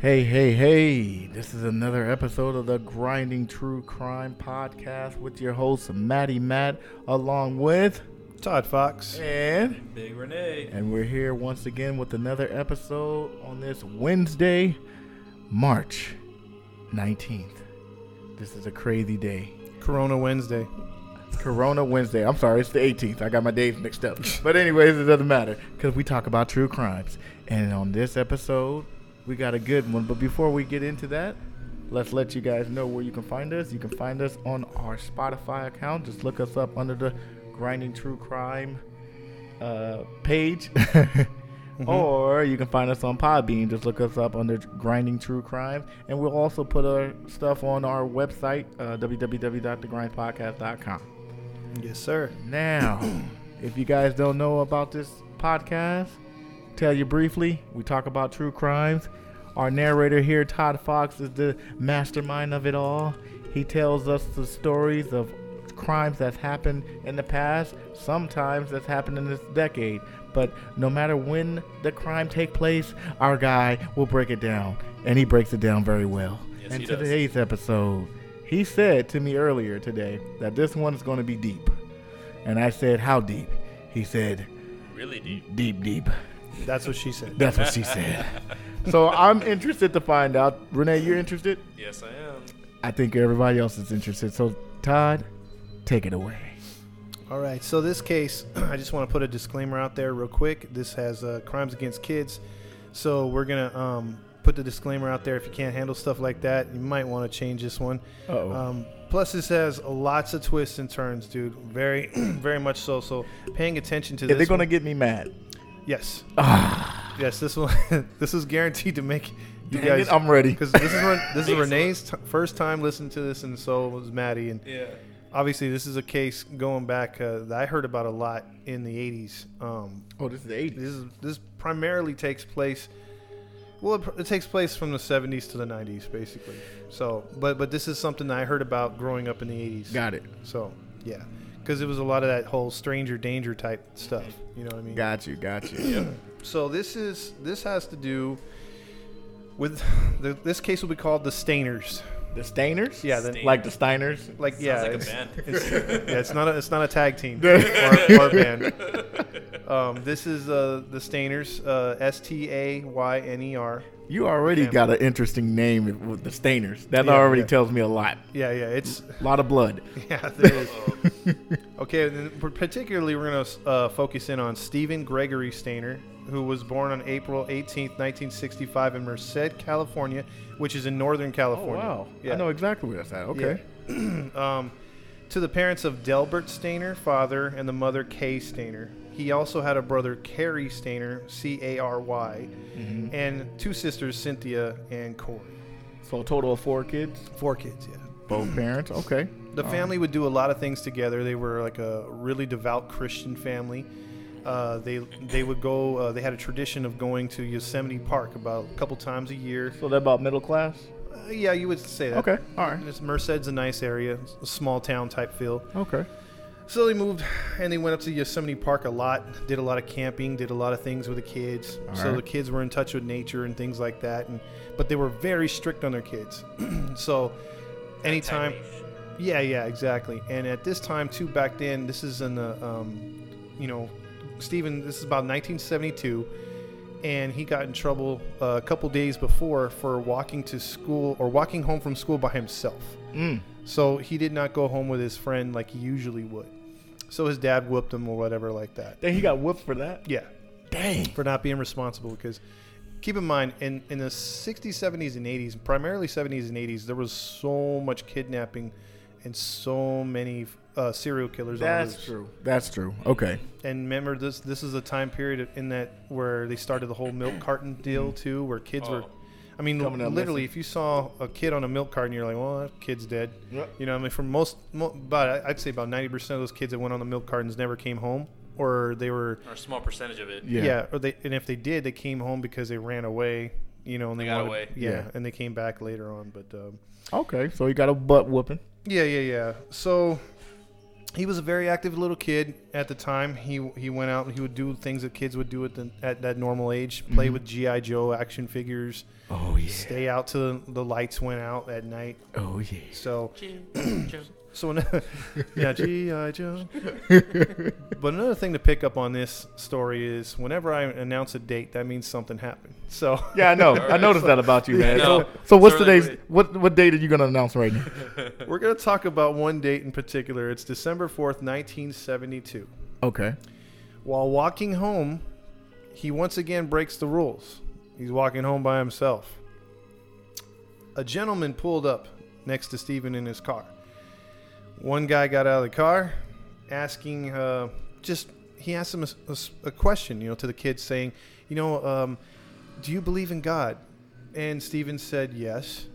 Hey, hey, hey. This is another episode of the Grinding True Crime Podcast with your host, Matty Matt, along with. Todd Fox. And. Big Renee. And we're here once again with another episode on this Wednesday, March 19th. This is a crazy day. Corona Wednesday. Corona Wednesday. I'm sorry, it's the 18th. I got my days mixed up. But, anyways, it doesn't matter because we talk about true crimes. And on this episode, we got a good one. But before we get into that, let's let you guys know where you can find us. You can find us on our Spotify account. Just look us up under the Grinding True Crime uh, page. Mm-hmm. Or you can find us on Podbean. Just look us up under Grinding True Crime. And we'll also put our stuff on our website, uh, www.thegrindpodcast.com. Yes, sir. Now, if you guys don't know about this podcast, tell you briefly. We talk about true crimes. Our narrator here, Todd Fox, is the mastermind of it all. He tells us the stories of crimes that's happened in the past, sometimes that's happened in this decade. But no matter when the crime take place, our guy will break it down, and he breaks it down very well. Yes, and he does. today's episode, he said to me earlier today that this one is going to be deep. And I said, How deep? He said, Really deep. Deep, deep. That's what she said. That's what she said. so I'm interested to find out. Renee, you're interested? Yes, I am. I think everybody else is interested. So, Todd, take it away. All right. So this case, I just want to put a disclaimer out there real quick. This has uh, crimes against kids, so we're gonna um, put the disclaimer out there. If you can't handle stuff like that, you might want to change this one. Uh-oh. Um, plus, this has lots of twists and turns, dude. Very, very much so. So paying attention to Is this. They're going to get me mad? Yes. Ah, Yes. This one. this is guaranteed to make you dang guys. it, I'm ready. because this is Ren- this is Renee's t- first time listening to this, and so was Maddie. And Yeah. obviously, this is a case going back uh, that I heard about a lot in the '80s. Um, Oh, this is the 80s. this is this primarily takes place. Well, it, it takes place from the '70s to the '90s, basically. So, but but this is something that I heard about growing up in the '80s. Got it. So, yeah, because it was a lot of that whole stranger danger type stuff. You know what I mean? Got you. Got you. Yep. So this is this has to do with the, this case will be called the Stayners. The Stayners? Yeah, the, Stain- Like the Steiners? like yeah, like a it's, band. it's- yeah, it's not a it's not a tag team or, or band. Um, this is uh, the Stayners, uh, S T A Y N E R. You already Yeah. got an interesting name with the Stayners. That Yeah, already yeah. tells me a lot. Yeah, yeah, it's A lot of blood. yeah. There is. Okay, and particularly we're gonna uh, focus in on Stephen Gregory Stayner, who was born on April 18th, 1965, in Merced, California, which is in Northern California. Oh, wow. Yeah. I know exactly where that's at. Okay. um, to the parents of Delbert Stayner, father, and the mother Kay Stayner. He also had a brother, Cary Stayner, C A R Y, Mhm. and two sisters, Cynthia and Corey. So a total of four kids? Four kids, yeah. Both parents? Okay. The Um, family would do a lot of things together. They were like a really devout Christian family. Uh, they they would go. Uh, they had a tradition of going to Yosemite Park about a couple times a year. So they're about middle class? Uh, yeah, you would say that. Okay. All right. It's, Merced's a nice area, a small town type feel. Okay. So they moved and they went up to Yosemite Park a lot, did a lot of camping, did a lot of things with the kids. All so right. the kids were in touch with nature and things like that. And but they were very strict on their kids. so anytime, yeah, yeah, exactly. And at this time too, back then, this is in the, um, you know, Stephen. This is about 1972, and he got in trouble uh, a couple days before for walking to school or walking home from school by himself. Mm. So he did not go home with his friend like he usually would. So his dad whooped him or whatever like that. Then he got whooped for that? Yeah, Dang. for not being responsible. Because keep in mind, in, in the 60s, 70s, and 80s, primarily 70s and 80s, there was so much kidnapping and so many uh, serial killers That's true. That's true. Okay. And remember, this this is a time period in that where they started the whole milk carton deal too, where kids were. I mean, Coming up literally, missing. if you saw a kid on a milk carton, you're like, well, that kid's dead. Yep. You know, I mean, for most, mo- about I'd say about ninety percent of those kids that went on the milk cartons never came home, or they were, Or a small percentage of it. Yeah. yeah, or they, and if they did, they came home because they ran away. You know, and they, They got wanted- away. Yeah, Yeah. and they came back later on, but um, Okay. So he got a butt whooping. yeah, yeah, yeah. So he was a very active little kid at the time. He he went out and he would do things that kids would do at the, at that normal age. Play Mhm. with GI Joe action figures. Oh yeah. Stay out till the lights went out at night. Oh yeah. So Jim, Joe. So when- yeah, GI Joe. but another thing to pick up on this story is whenever I announce a date, that means something happened. So Yeah, I know. I noticed that about you, man. No. So, so what's It's today's? weird. What what date are you gonna announce right now? we're gonna talk about one date in particular. It's December fourth, nineteen seventy-two. Okay. While walking home, he once again breaks the rules. He's walking home by himself. A gentleman pulled up next to Stephen in his car. One guy got out of the car, asking, uh, just he asked him a question, you know, to the kids, saying, you know, um, do you believe in God? And Stephen said yes.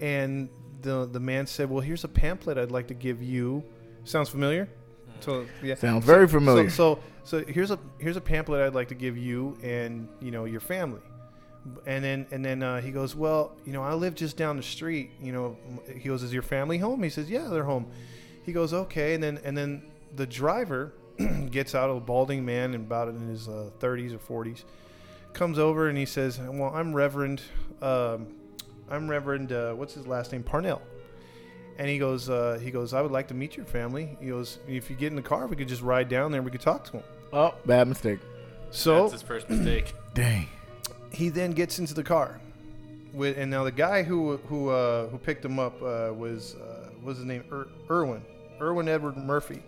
And the the man said, well, here's a pamphlet I'd like to give you. Sounds familiar? So yeah, Sounds very familiar. so, so, so here's a here's a pamphlet I'd like to give you and you know your family, and then and then uh, he goes, well, you know, I live just down the street. You know, he goes, is your family home? He says, yeah, they're home. He goes, okay, and then and then the driver gets out, of a balding man, and about in his uh, 30s or 40s, comes over and he says, well, I'm Reverend, um, I'm Reverend, uh, what's his last name, Parnell. And he goes, uh, he goes, I would like to meet your family. He goes, if you get in the car, we could just ride down there and we could talk to him. oh, bad mistake. So That's his first mistake. Dang. he then gets into the car, with, and now the guy who who uh, who picked him up uh, was uh, what was his name Ir- Irwin, Irwin Edward Murphy.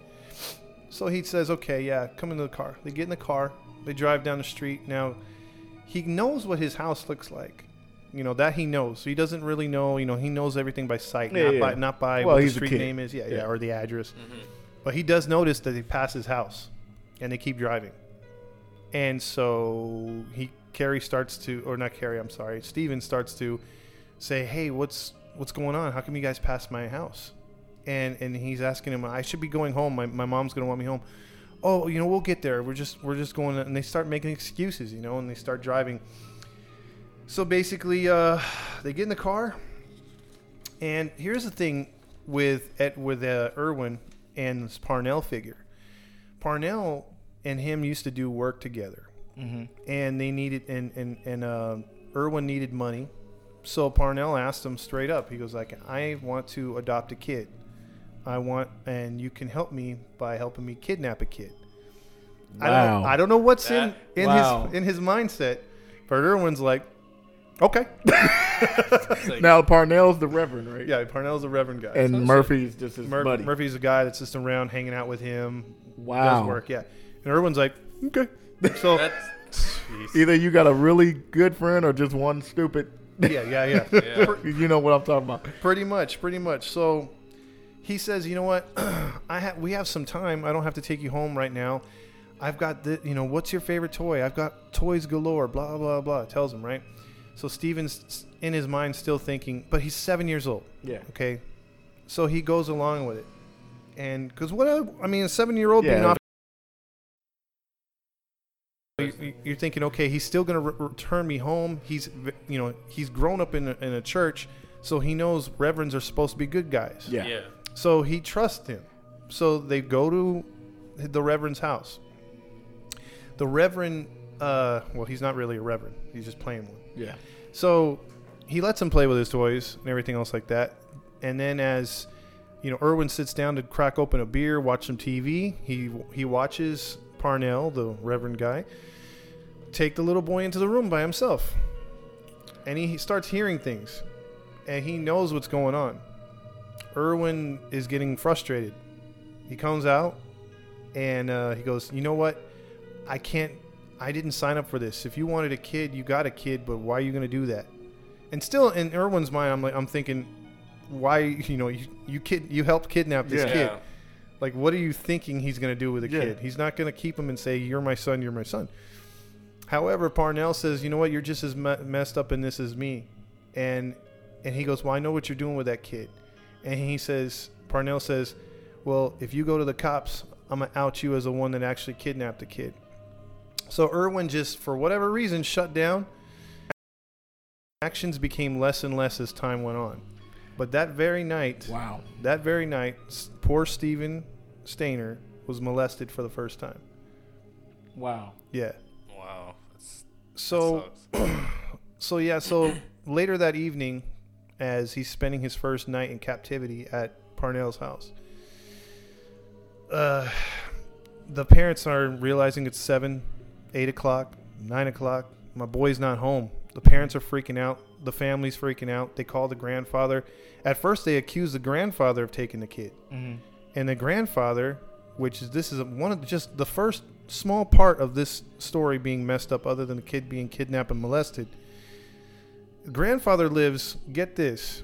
So he says, "Okay, yeah, come into the car." They get in the car. They drive down the street. Now he knows what his house looks like. You know that he knows. So he doesn't really know. You know he knows everything by sight, Yeah, not yeah. by not by Well, what the he's a street name is. Yeah, yeah, Yeah. or the address. hmm But he does notice that they pass his house, and they keep driving. And so he Cary starts to, or not Cary, I'm sorry, Steven starts to say, "Hey, what's what's going on? How come you guys passed my house?" And and he's asking him, "I should be going home. My, my mom's gonna want me home." Oh, you know, we'll get there. We're just we're just going, and they start making excuses, you know, and they start driving. So basically, uh, they get in the car, and here's the thing with at, with uh, Irwin and this Parnell figure. Parnell and him used to do work together, Mm-hmm. and they needed and and and uh, Irwin needed money, so Parnell asked him straight up. He goes like, "I want to adopt a kid. I want, and you can help me by helping me kidnap a kid." I don't know, Wow. I don't know what's That- in in Wow. his in his mindset, but Irwin's like, "Okay." Like, Now Parnell's the Reverend, right? yeah, Parnell's the reverend guy. And So- Murphy's just his Mur- buddy. Murphy's a guy that's just around hanging out with him. Wow. Does work, yeah. And Irwin's like, okay. So that's. Either you got a really good friend or just one stupid. yeah, yeah, yeah. Yeah. you know what I'm talking about. pretty much, pretty much. So he says, you know what? I have we have some time. I don't have to take you home right now. I've got the, you know, what's your favorite toy? I've got toys galore. Blah blah blah. Tells him right. So Steven's in his mind still thinking, but he's seven years old. Yeah. Okay, so he goes along with it, and because what a- I mean, a seven-year-old being off. you- You're thinking, okay, he's still gonna re- return me home. He's, you know, he's grown up in a, in a church, so he knows reverends are supposed to be good guys. Yeah. yeah. So he trusts him. So they go to the reverend's house. The reverend, uh, well, he's not really a reverend. He's just playing one. Yeah. So he lets him play with his toys and everything else like that. And then as you know, Irwin sits down to crack open a beer, watch some TV. He he watches Parnell, the Reverend guy, take the little boy into the room by himself, and he starts hearing things, and he knows what's going on. Irwin is getting frustrated. He comes out, and uh, he goes, "You know what? I can't. I didn't sign up for this. If you wanted a kid, you got a kid. But why are you going to do that?" And still, in Irwin's mind, I'm like, I'm thinking, why? You know, you you kid, you helped kidnap this Yeah. kid. Like, what are you thinking he's going to do with a Yeah. kid? He's not going to keep him and say, "You're my son. You're my son." However, Parnell says, "You know what? You're just as me- messed up in this as me," and and he goes, "Well, I know what you're doing with that kid," and he says, Parnell says, "Well, if you go to the cops, I'm gonna out you as the one that actually kidnapped the kid." So Irwin just, for whatever reason, shut down. Actions became less and less as time went on, but that very night, Wow. that very night, poor Stephen Stayner was molested for the first time. Wow. Yeah. Wow. That's, So that sucks. so yeah, so later that evening, as he's spending his first night in captivity at Parnell's house, uh, the parents are realizing it's seven, eight o'clock, nine o'clock. My boy's not home. The parents are freaking out. The family's freaking out. They call the grandfather. At first, they accuse the grandfather of taking the kid, Mm-hmm. and the grandfather, which is this is one of the, just the first small part of this story being messed up, other than the kid being kidnapped and molested. Grandfather lives. Get this,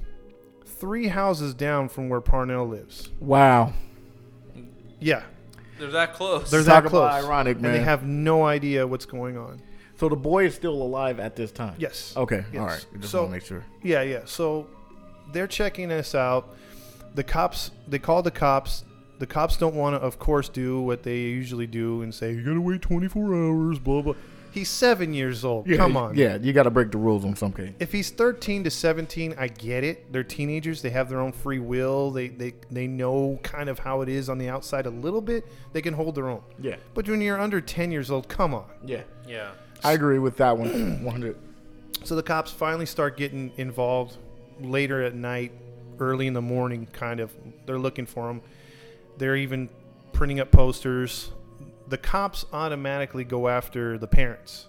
three houses down from where Parnell lives. Wow. Yeah, They're that close. they're Talk that about close. ironic, and they have no idea what's going on. So the boy is still alive at this time. Yes. Okay. Yes. All right. Just So- want to make sure. Yeah, yeah. So they're checking us out. The cops, they call the cops. The cops don't want to, of course, do what they usually do and say, you got to wait 24 hours, blah, blah. He's seven years old. Yeah, Come on. Yeah, you got to break the rules on some case. If he's 13 to 17, I get it. They're teenagers. They have their own free will. They, they, they know kind of how it is on the outside a little bit. They can hold their own. Yeah. But when you're under 10 years old, come on. Yeah. yeah. I agree with that one. 100. So the cops finally start getting involved later at night, early in the morning, kind of. They're looking for him. They're even printing up posters. The cops automatically go after the parents.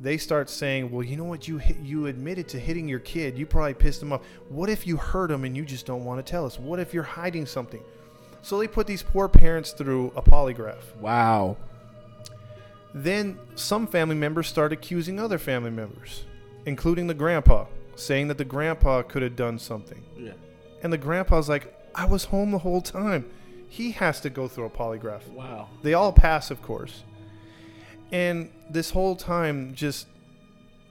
They start saying, "Well, you know what? You hit, you admitted to hitting your kid. You probably pissed him off. What if you hurt him and you just don't want to tell us? What if you're hiding something?" So they put these poor parents through a polygraph. Wow. Then some family members start accusing other family members, including the grandpa, saying that the grandpa could have done something. Yeah. And the grandpa's like, I was home the whole time. He has to go through a polygraph. Wow. They all pass, of course. And this whole time, just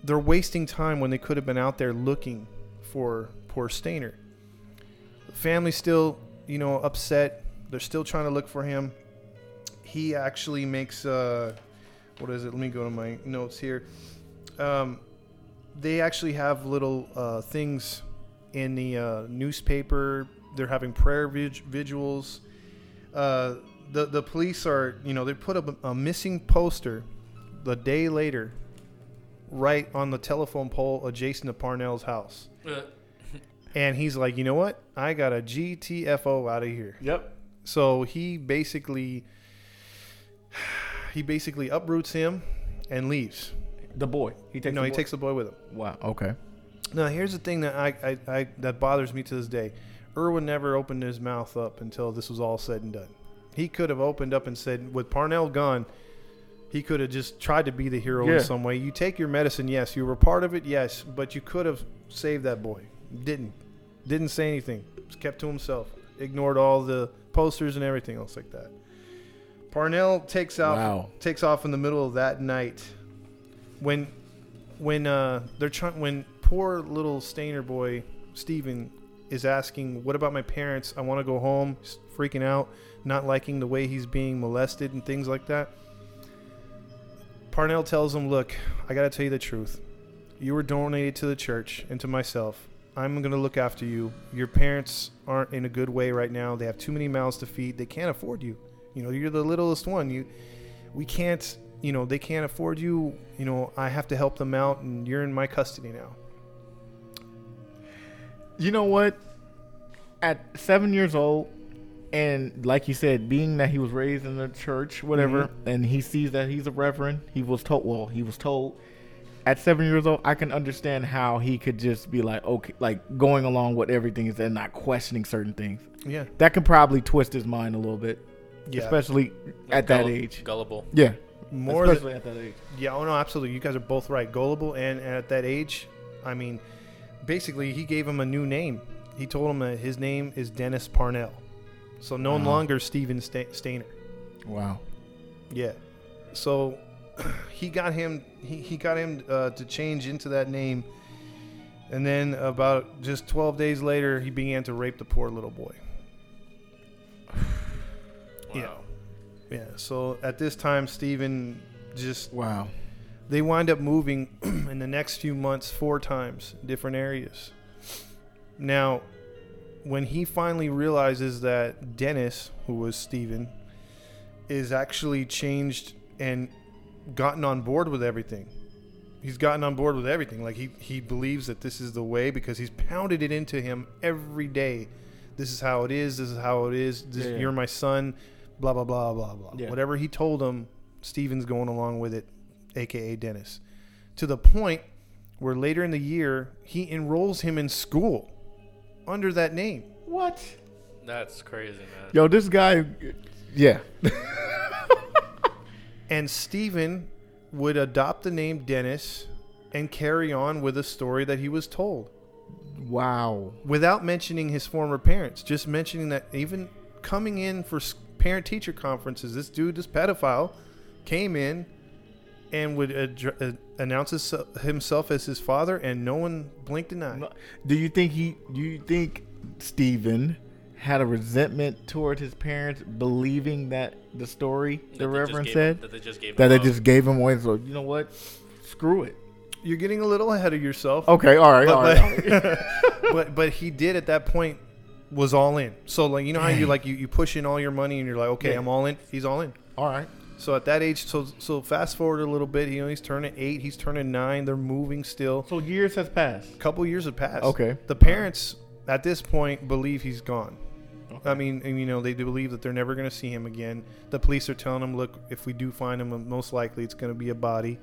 they're wasting time when they could have been out there looking for poor Stayner. The family's still, you know, upset. They're still trying to look for him. He actually makes, uh, what is it? Let me go to my notes here. Um, they actually have little uh, things in the uh, newspaper. They're having prayer vig- vigils. Uh, the the police are you know they put up a, a missing poster the day later, right on the telephone pole adjacent to Parnell's house, Uh, and he's like, you know what? I got a GTFO out of here. Yep. So he basically he basically uproots him and leaves. The boy. He takes. no, the he boy? takes the boy with him. Wow. Okay. Now, here's the thing that I, I, I that bothers me to this day. Irwin never opened his mouth up until this was all said and done. He could have opened up and said, with Parnell gone, he could have just tried to be the hero Yeah. in some way. You take your medicine, yes. You were part of it, yes. But you could have saved that boy. Didn't. Didn't say anything. Just kept to himself. Ignored all the posters and everything else like that. Parnell takes out Wow. takes off in the middle of that night when when uh they're trying when poor little Stayner boy Steven is asking what about my parents? I want to go home he's freaking out not liking the way he's being molested and things like that. Parnell tells him look I got to tell you the truth. You were donated to the church and to myself. I'm going to look after you. Your parents aren't in a good way right now. They have too many mouths to feed. They can't afford you. You know you're the littlest one. You we can't you know they can't afford you. You know i have to help them out and you're in my custody now You know what? At seven years old, and like you said, being that he was raised in the church, whatever, mm-hmm. and he sees that he's a reverend, he was told. Well, he was told. At seven years old, I can understand how he could just be like, okay, like going along with everything and not questioning certain things. yeah That could probably twist his mind a little bit, yeah especially at that age. Gullible. Yeah, more than, especially at that age. yeah oh no absolutely you guys are both right gullible and, and at that age i mean basically he gave him a new name he told him that his name is dennis parnell so no Wow. longer steven Sta- stayner Wow. Yeah. So he got him he, he got him uh, to change into that name and then about just 12 days later he began to rape the poor little boy. Wow. Yeah. Yeah. So at this time Stephen just Wow. They wind up moving in the next few months four times different areas. Now, when he finally realizes that Dennis, who was Steven, is actually changed and gotten on board with everything. He's gotten on board with everything. Like he, he believes that this is the way because he's pounded it into him every day. This is how it is. This is how it is. This, Yeah, yeah. You're my son. Blah blah blah blah blah. Yeah. Whatever he told him, Steven's going along with it, aka Dennis, to the point where later in the year he enrolls him in school under that name. What? That's crazy, man. Yo, this guy. Yeah. And Steven would adopt the name Dennis and carry on with the story that he was told wow. without mentioning his former parents, just mentioning that even coming in for parent teacher conferences, this dude, this pedophile, came in and would adr- uh, announce his, himself as his father, and no one blinked an eye. Do you think he? Do you think Stephen had a resentment toward his parents, believing that the story That the Reverend gave- said that they just gave that him they up. just gave him away? So you know what? Screw it. You're getting a little ahead of yourself. Okay. All right. but, all right. all right. but but he did at that point was all in. So like you know how you like you, you push in all your money and you're like okay Yeah. I'm all in. He's all in. all right. So at that age, so so fast forward a little bit. You know he's turning eight. He's turning nine. They're moving still. So years has passed. A couple years have passed. Okay. The parents at this point believe he's gone. I mean, and, you know, they do believe that they're never going to see him again. The police are telling them, look, if we do find him, um, most likely it's going to be a body.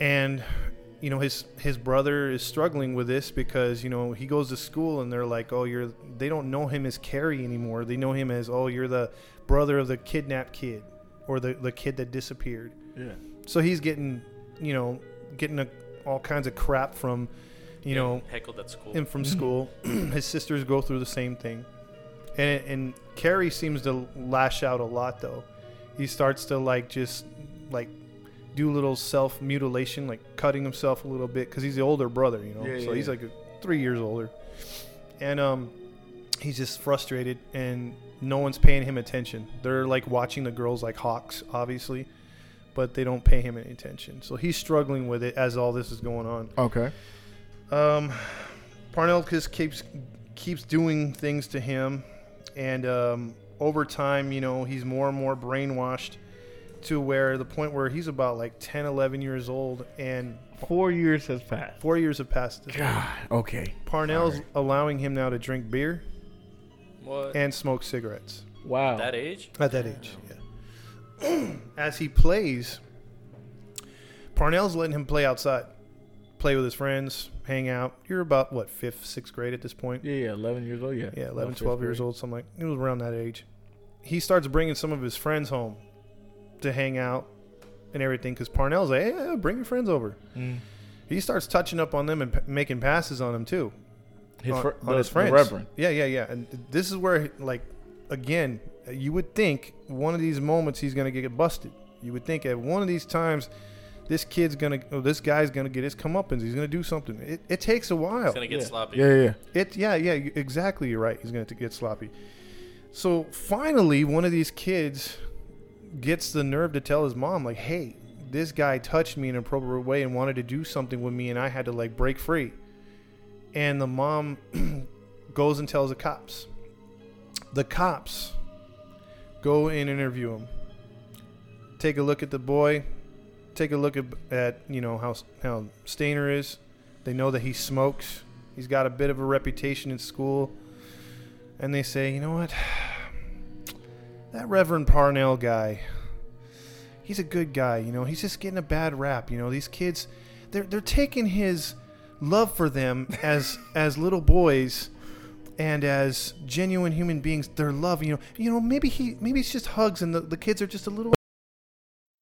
And you know, his his brother is struggling with this because you know he goes to school and they're like, oh, you're. They don't know him as Cary anymore. They know him as, oh, you're the brother of the kidnapped kid, or the the kid that disappeared. Yeah. So he's getting, you know, getting a, all kinds of crap from, you know, heckled at school. him from school. His sisters go through the same thing, and and Cary seems to lash out a lot though. He starts to like just like do a little self mutilation, like cutting himself a little bit because he's the older brother, you know. Yeah, so yeah, he's yeah. like three years older, and um, he's just frustrated, and no one's paying him attention. They're like watching the girls like hawks, obviously. But they don't pay him any attention, so he's struggling with it as all this is going on. Okay. Um, Parnell just keeps keeps doing things to him, and um, over time, you know, he's more and more brainwashed to where the point where he's about like 10, 11 years old, and Four years has passed. four years have passed. at this point. God. Okay. Parnell's Alright. allowing him now to drink beer what? and smoke cigarettes Wow. that age? at that age. Yeah. As he plays, Parnell's letting him play outside, play with his friends, hang out. You're about what fifth, sixth grade at this point. yeah, yeah. Eleven years old. Yeah. Yeah, 11, About 12 fifth years grade. old, something like it was around that age. He starts bringing some of his friends home to hang out and everything because Parnell's like, hey, yeah, bring your friends over. Mm. He starts touching up on them and p- making passes on them too. His, on, fr- on the- his the friends. Reverend. Yeah, yeah, yeah. And this is where, like, again, you would think one of these moments he's going to get busted. You would think at one of these times, this kid's going to, this guy's going to get his comeuppance. He's going to do something. It, it takes a while. He's gonna get yeah. sloppy. Yeah, yeah, yeah. It yeah yeah exactly you're right. He's going to get sloppy. So finally, one of these kids gets the nerve to tell his mom like, "Hey, this guy touched me in an appropriate way and wanted to do something with me, and I had to like break free." And the mom goes and tells the cops. The cops go and interview him. Take a look at the boy. Take a look at, at you know how how Stayner is. They know that he smokes. He's got a bit of a reputation in school. And they say, you know what? That Reverend Parnell guy, he's a good guy, you know. He's just getting a bad rap, you know. These kids, they're they're taking his love for them as as little boys and as genuine human beings. Their love, you know. You know, maybe he maybe it's just hugs and the, the kids are just a little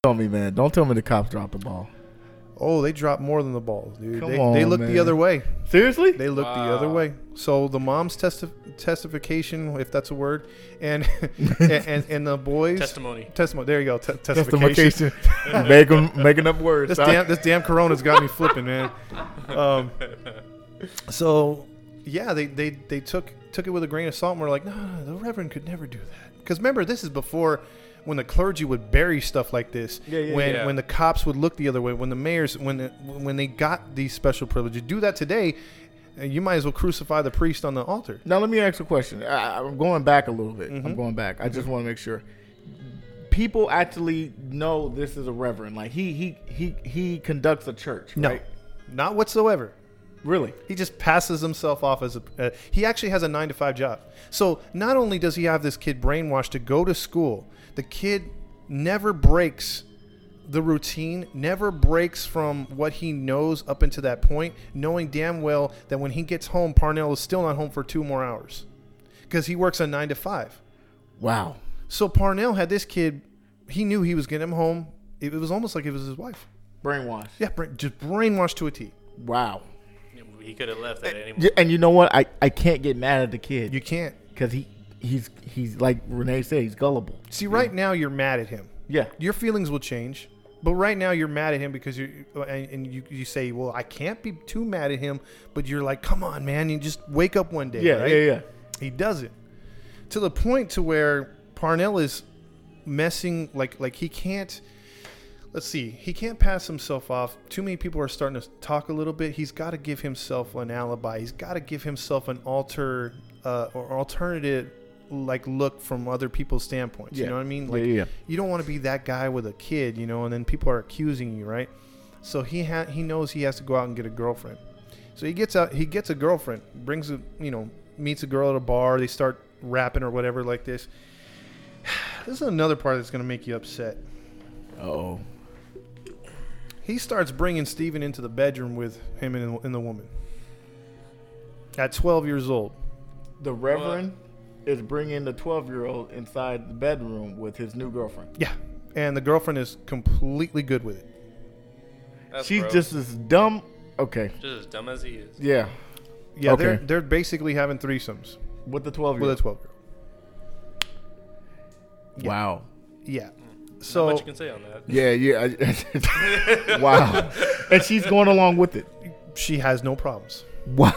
Tell me, man. Don't tell me the cops dropped the ball. Oh, they drop more than the balls, dude. Come they, on, they look man. the other way. Seriously? They look the other way. So the mom's testi- testification, if that's a word, and and, and, and the boys Testimony. testimony. There you go. Te- testification. Testification. making making up words. This damn this damn Corona's got me flipping, man. Um, so yeah, they, they they took took it with a grain of salt. and We're like, no, no, the Reverend could never do that. Because remember, this is before when the clergy would bury stuff like this. Yeah, yeah, when yeah. when the cops would look the other way. When the mayors when the, when they got these special privileges, do that today. You might as well crucify the priest on the altar. Now let me ask a question. I, I'm going back a little bit. I'm Mhm. going back. I just want to make sure people actually know this is a reverend. Like he he he he conducts a church, No, right? not whatsoever. Really? He just passes himself off as a. Uh, he actually has a nine to five job. So not only does he have this kid brainwashed to go to school, the kid never breaks the routine, never breaks from what he knows up until that point, knowing damn well that when he gets home, Parnell is still not home for two more hours because he works a nine to five. Wow. So Parnell had this kid. He knew he was getting him home. It was almost like it was his wife. Brainwash. Yeah, bra- just brainwashed to a T. Wow. He could have left at any Yeah, And you know what? I, I can't get mad at the kid You can't because he he's he's like Renee said, he's gullible. see. Right now, you're mad at him. Yeah. your feelings will change. But right now you're mad at him because you and, and you, you say, well, I can't be too mad at him. But you're like, come on, man, you just wake up one day. Yeah, right? yeah, yeah. He doesn't to the point to where Parnell is messing like like he can't. Let's see, he can't pass himself off. Too many people are starting to talk a little bit. He's got to give himself an alibi. He's got to give himself an alter uh, or alternative like look from other people's standpoints. You know what I mean? Yeah, Like yeah, yeah. you don't want to be that guy with a kid, you know, and then people are accusing you, right? So he ha- he knows he has to go out and get a girlfriend. So he gets out, he gets a girlfriend, brings a, you know, meets a girl at a bar. They start rapping or whatever like this. This is another part that's gonna make you upset. Oh. He starts bringing Steven into the bedroom with him and, and the woman. At 12 years old. The Reverend is bringing the 12 year old inside the bedroom with his new girlfriend. Yeah. And the girlfriend is completely good with it. That's She's gross. just as dumb. Okay. just as dumb as he is. Yeah. Yeah, they're they're basically having threesomes With the 12 year with a old. 12 year old. Yeah. Wow. Yeah. Not So much you can say on that. Yeah, yeah. wow. And she's going along with it. she has no problems. Wow.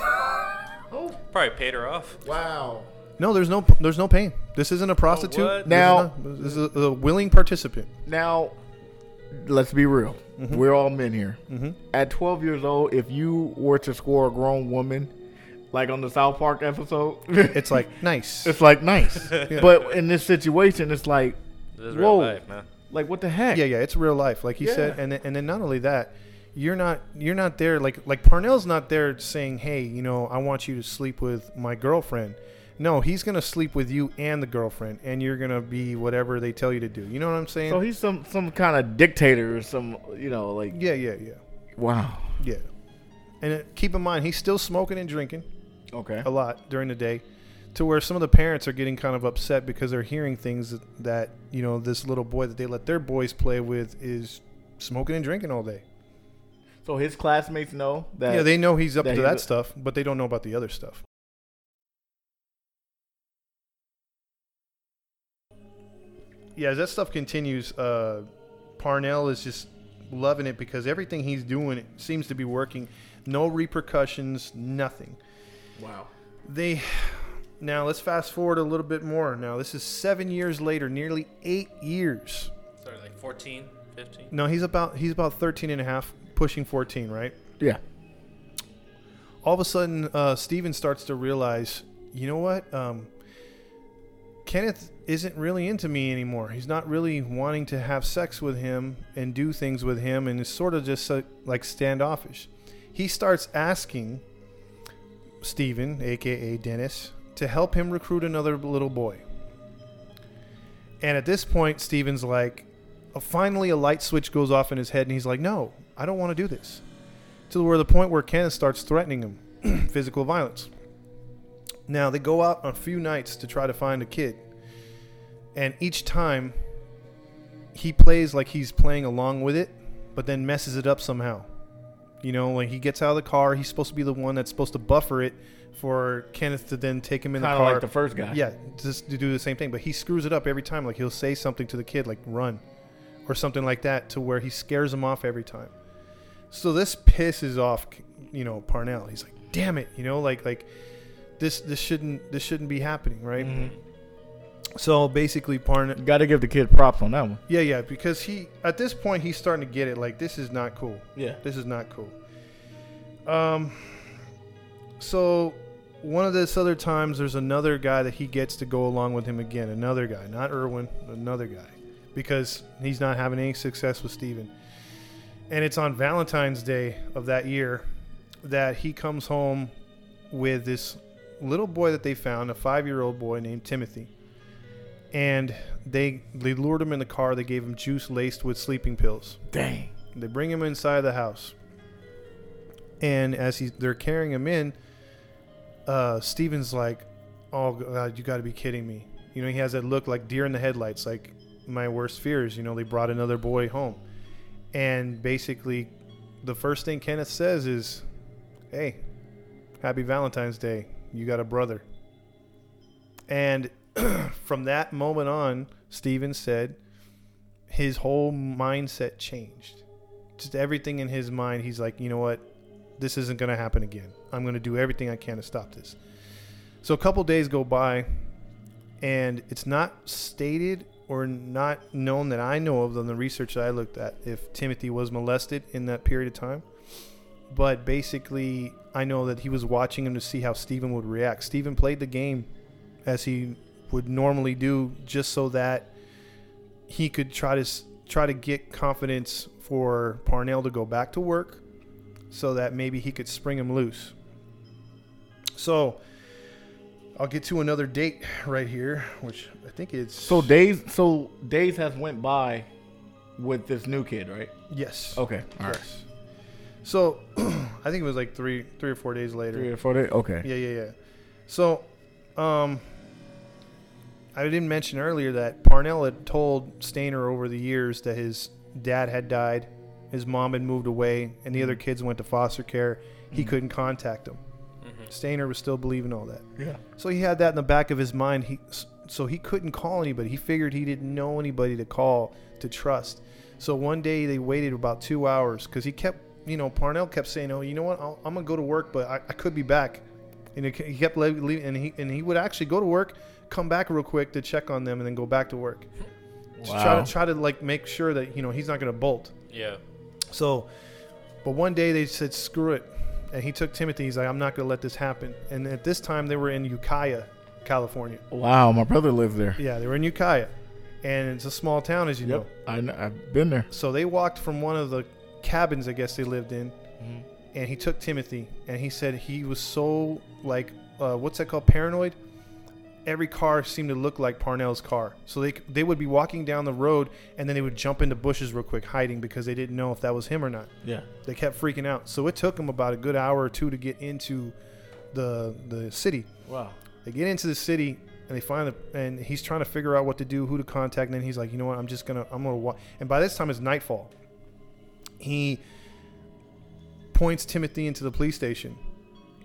Oh, Probably paid her off. Wow. No, there's no there's no pain. This isn't a prostitute. what? This is Now- this is a, a willing participant. Now, let's be real. We're all men here. Mhm. At 12 years old, if you were to score a grown woman, like on the South Park episode, It's like nice. it's like nice. But in this situation, it's like, This is Whoa. real life, man. like what the heck? yeah, yeah, it's real life, like he said. And and then not only that, you're not you're not there like like Parnell's not there saying, hey, you know, I want you to sleep with my girlfriend. No, he's gonna sleep with you and the girlfriend, and you're gonna be whatever they tell you to do. You know what I'm saying? So he's some some kind of dictator or some, you know, like yeah, yeah, yeah, wow. yeah. And it, keep in mind, he's still smoking and drinking. Okay. a lot during the day to where some of the parents are getting kind of upset because they're hearing things that, that you know this little boy that they let their boys play with is smoking and drinking all day So his classmates know that. yeah they know he's up that to he's that a- stuff but they don't know about the other stuff yeah as that stuff continues. Uh parnell is just loving it because everything he's doing seems to be working. No repercussions nothing. Wow. they now let's fast forward a little bit more. Now this is seven years later nearly eight years. Sorry, like 14, 15. no he's about he's about 13 and a half pushing 14 right? Yeah. all of a sudden uh, steven starts to realize you know what? Um, kenneth isn't really into me anymore he's not really wanting to have sex with him and do things with him and is sort of just uh, like standoffish he starts asking Steven, aka Dennis, to help him recruit another little boy. And at this point, Steven's like, finally a light switch goes off in his head, and he's like, no, I don't want to do this. To where the point where Kenneth starts threatening him, physical violence. Now, they go out on a few nights to try to find a kid. And each time, he plays like he's playing along with it, but then messes it up somehow. You know, like he gets out of the car, he's supposed to be the one that's supposed to buffer it for Kenneth to then take him in Kind the of car. like the first guy. Yeah, just to do the same thing, but he screws it up every time. Like he'll say something to the kid, like "run," or something like that, to where he scares him off every time. So this pisses off, you know, Parnell. He's like, "Damn it," you know, like like this this shouldn't this shouldn't be happening, right? Mhm. So basically, Parnell, Got to give the kid props on that one. yeah, yeah, because he at this point he's starting to get it. Like this is not cool. Yeah. This is not cool. Um, so one of this other times, there's another guy that he gets to go along with him again. Another guy, not Irwin, another guy, because he's not having any success with Steven. And it's on Valentine's Day of that year that he comes home with this little boy that they found, a five-year-old boy named Timothy. And they they lured him in the car. They gave him juice laced with sleeping pills. Dang. They bring him inside the house, and as he they're carrying him in, uh, Steven's like, "Oh God, you got to be kidding me!" You know, he has that look like deer in the headlights, like my worst fears. You know, they brought another boy home, and basically, the first thing Kenneth says is, "Hey, Happy Valentine's Day! You got a brother." And from that moment on, Steven said his whole mindset changed. Just everything in his mind, he's like, you know what? This isn't going to happen again. I'm going to do everything I can to stop this. So a couple days go by, and it's not stated or not known that I know of on the research that I looked at if Timothy was molested in that period of time. But basically, I know that he was watching him to see how Steven would react. Steven played the game as he would normally do just so that he could try to try to get confidence for Parnell to go back to work so that maybe he could spring him loose. So I'll get to another date right here, which I think it's So days. So days has went by with this new kid, right? yes. Okay. All right. Yes. So I think it was like three three or four days later. Three or four days. Okay. Yeah, yeah, yeah. So, um, I didn't mention earlier that Parnell had told Stayner over the years that his dad had died, his mom had moved away, and the other kids went to foster care. He Mhm. couldn't contact them. Mhm. Stayner was still believing all that. Yeah. So he had that in the back of his mind. He so he couldn't call anybody. He figured he didn't know anybody to call to trust. So one day they waited about two hours because he kept, you know, Parnell kept saying, "Oh, you know what? I'll, I'm gonna go to work, but I, I could be back." And he kept leaving, and he and he would actually go to work, come back real quick to check on them, and then go back to work. To try to try to like make sure that you know he's not gonna bolt. Yeah. So, but one day they said, screw it. And he took Timothy. He's like, I'm not going to let this happen. And at this time, they were in Ukiah, California. Wow. My brother lived there. Yeah, they were in Ukiah. And it's a small town, as you know. Yep. I I've been there. So they walked from one of the cabins, I guess they lived in. Mm-hmm. And he took Timothy. And he said he was so, like, uh, what's that called? Paranoid? Every car seemed to look like Parnell's car. So they, they would be walking down the road and then they would jump into bushes real quick, hiding because they didn't know if that was him or not. Yeah. They kept freaking out. So it took them about a good hour or two to get into the the city. Wow. They get into the city and they find the and he's trying to figure out what to do, who to contact. And then he's like, you know what? I'm just gonna I'm gonna walk. And by this time it's nightfall. He points Timothy into the police station.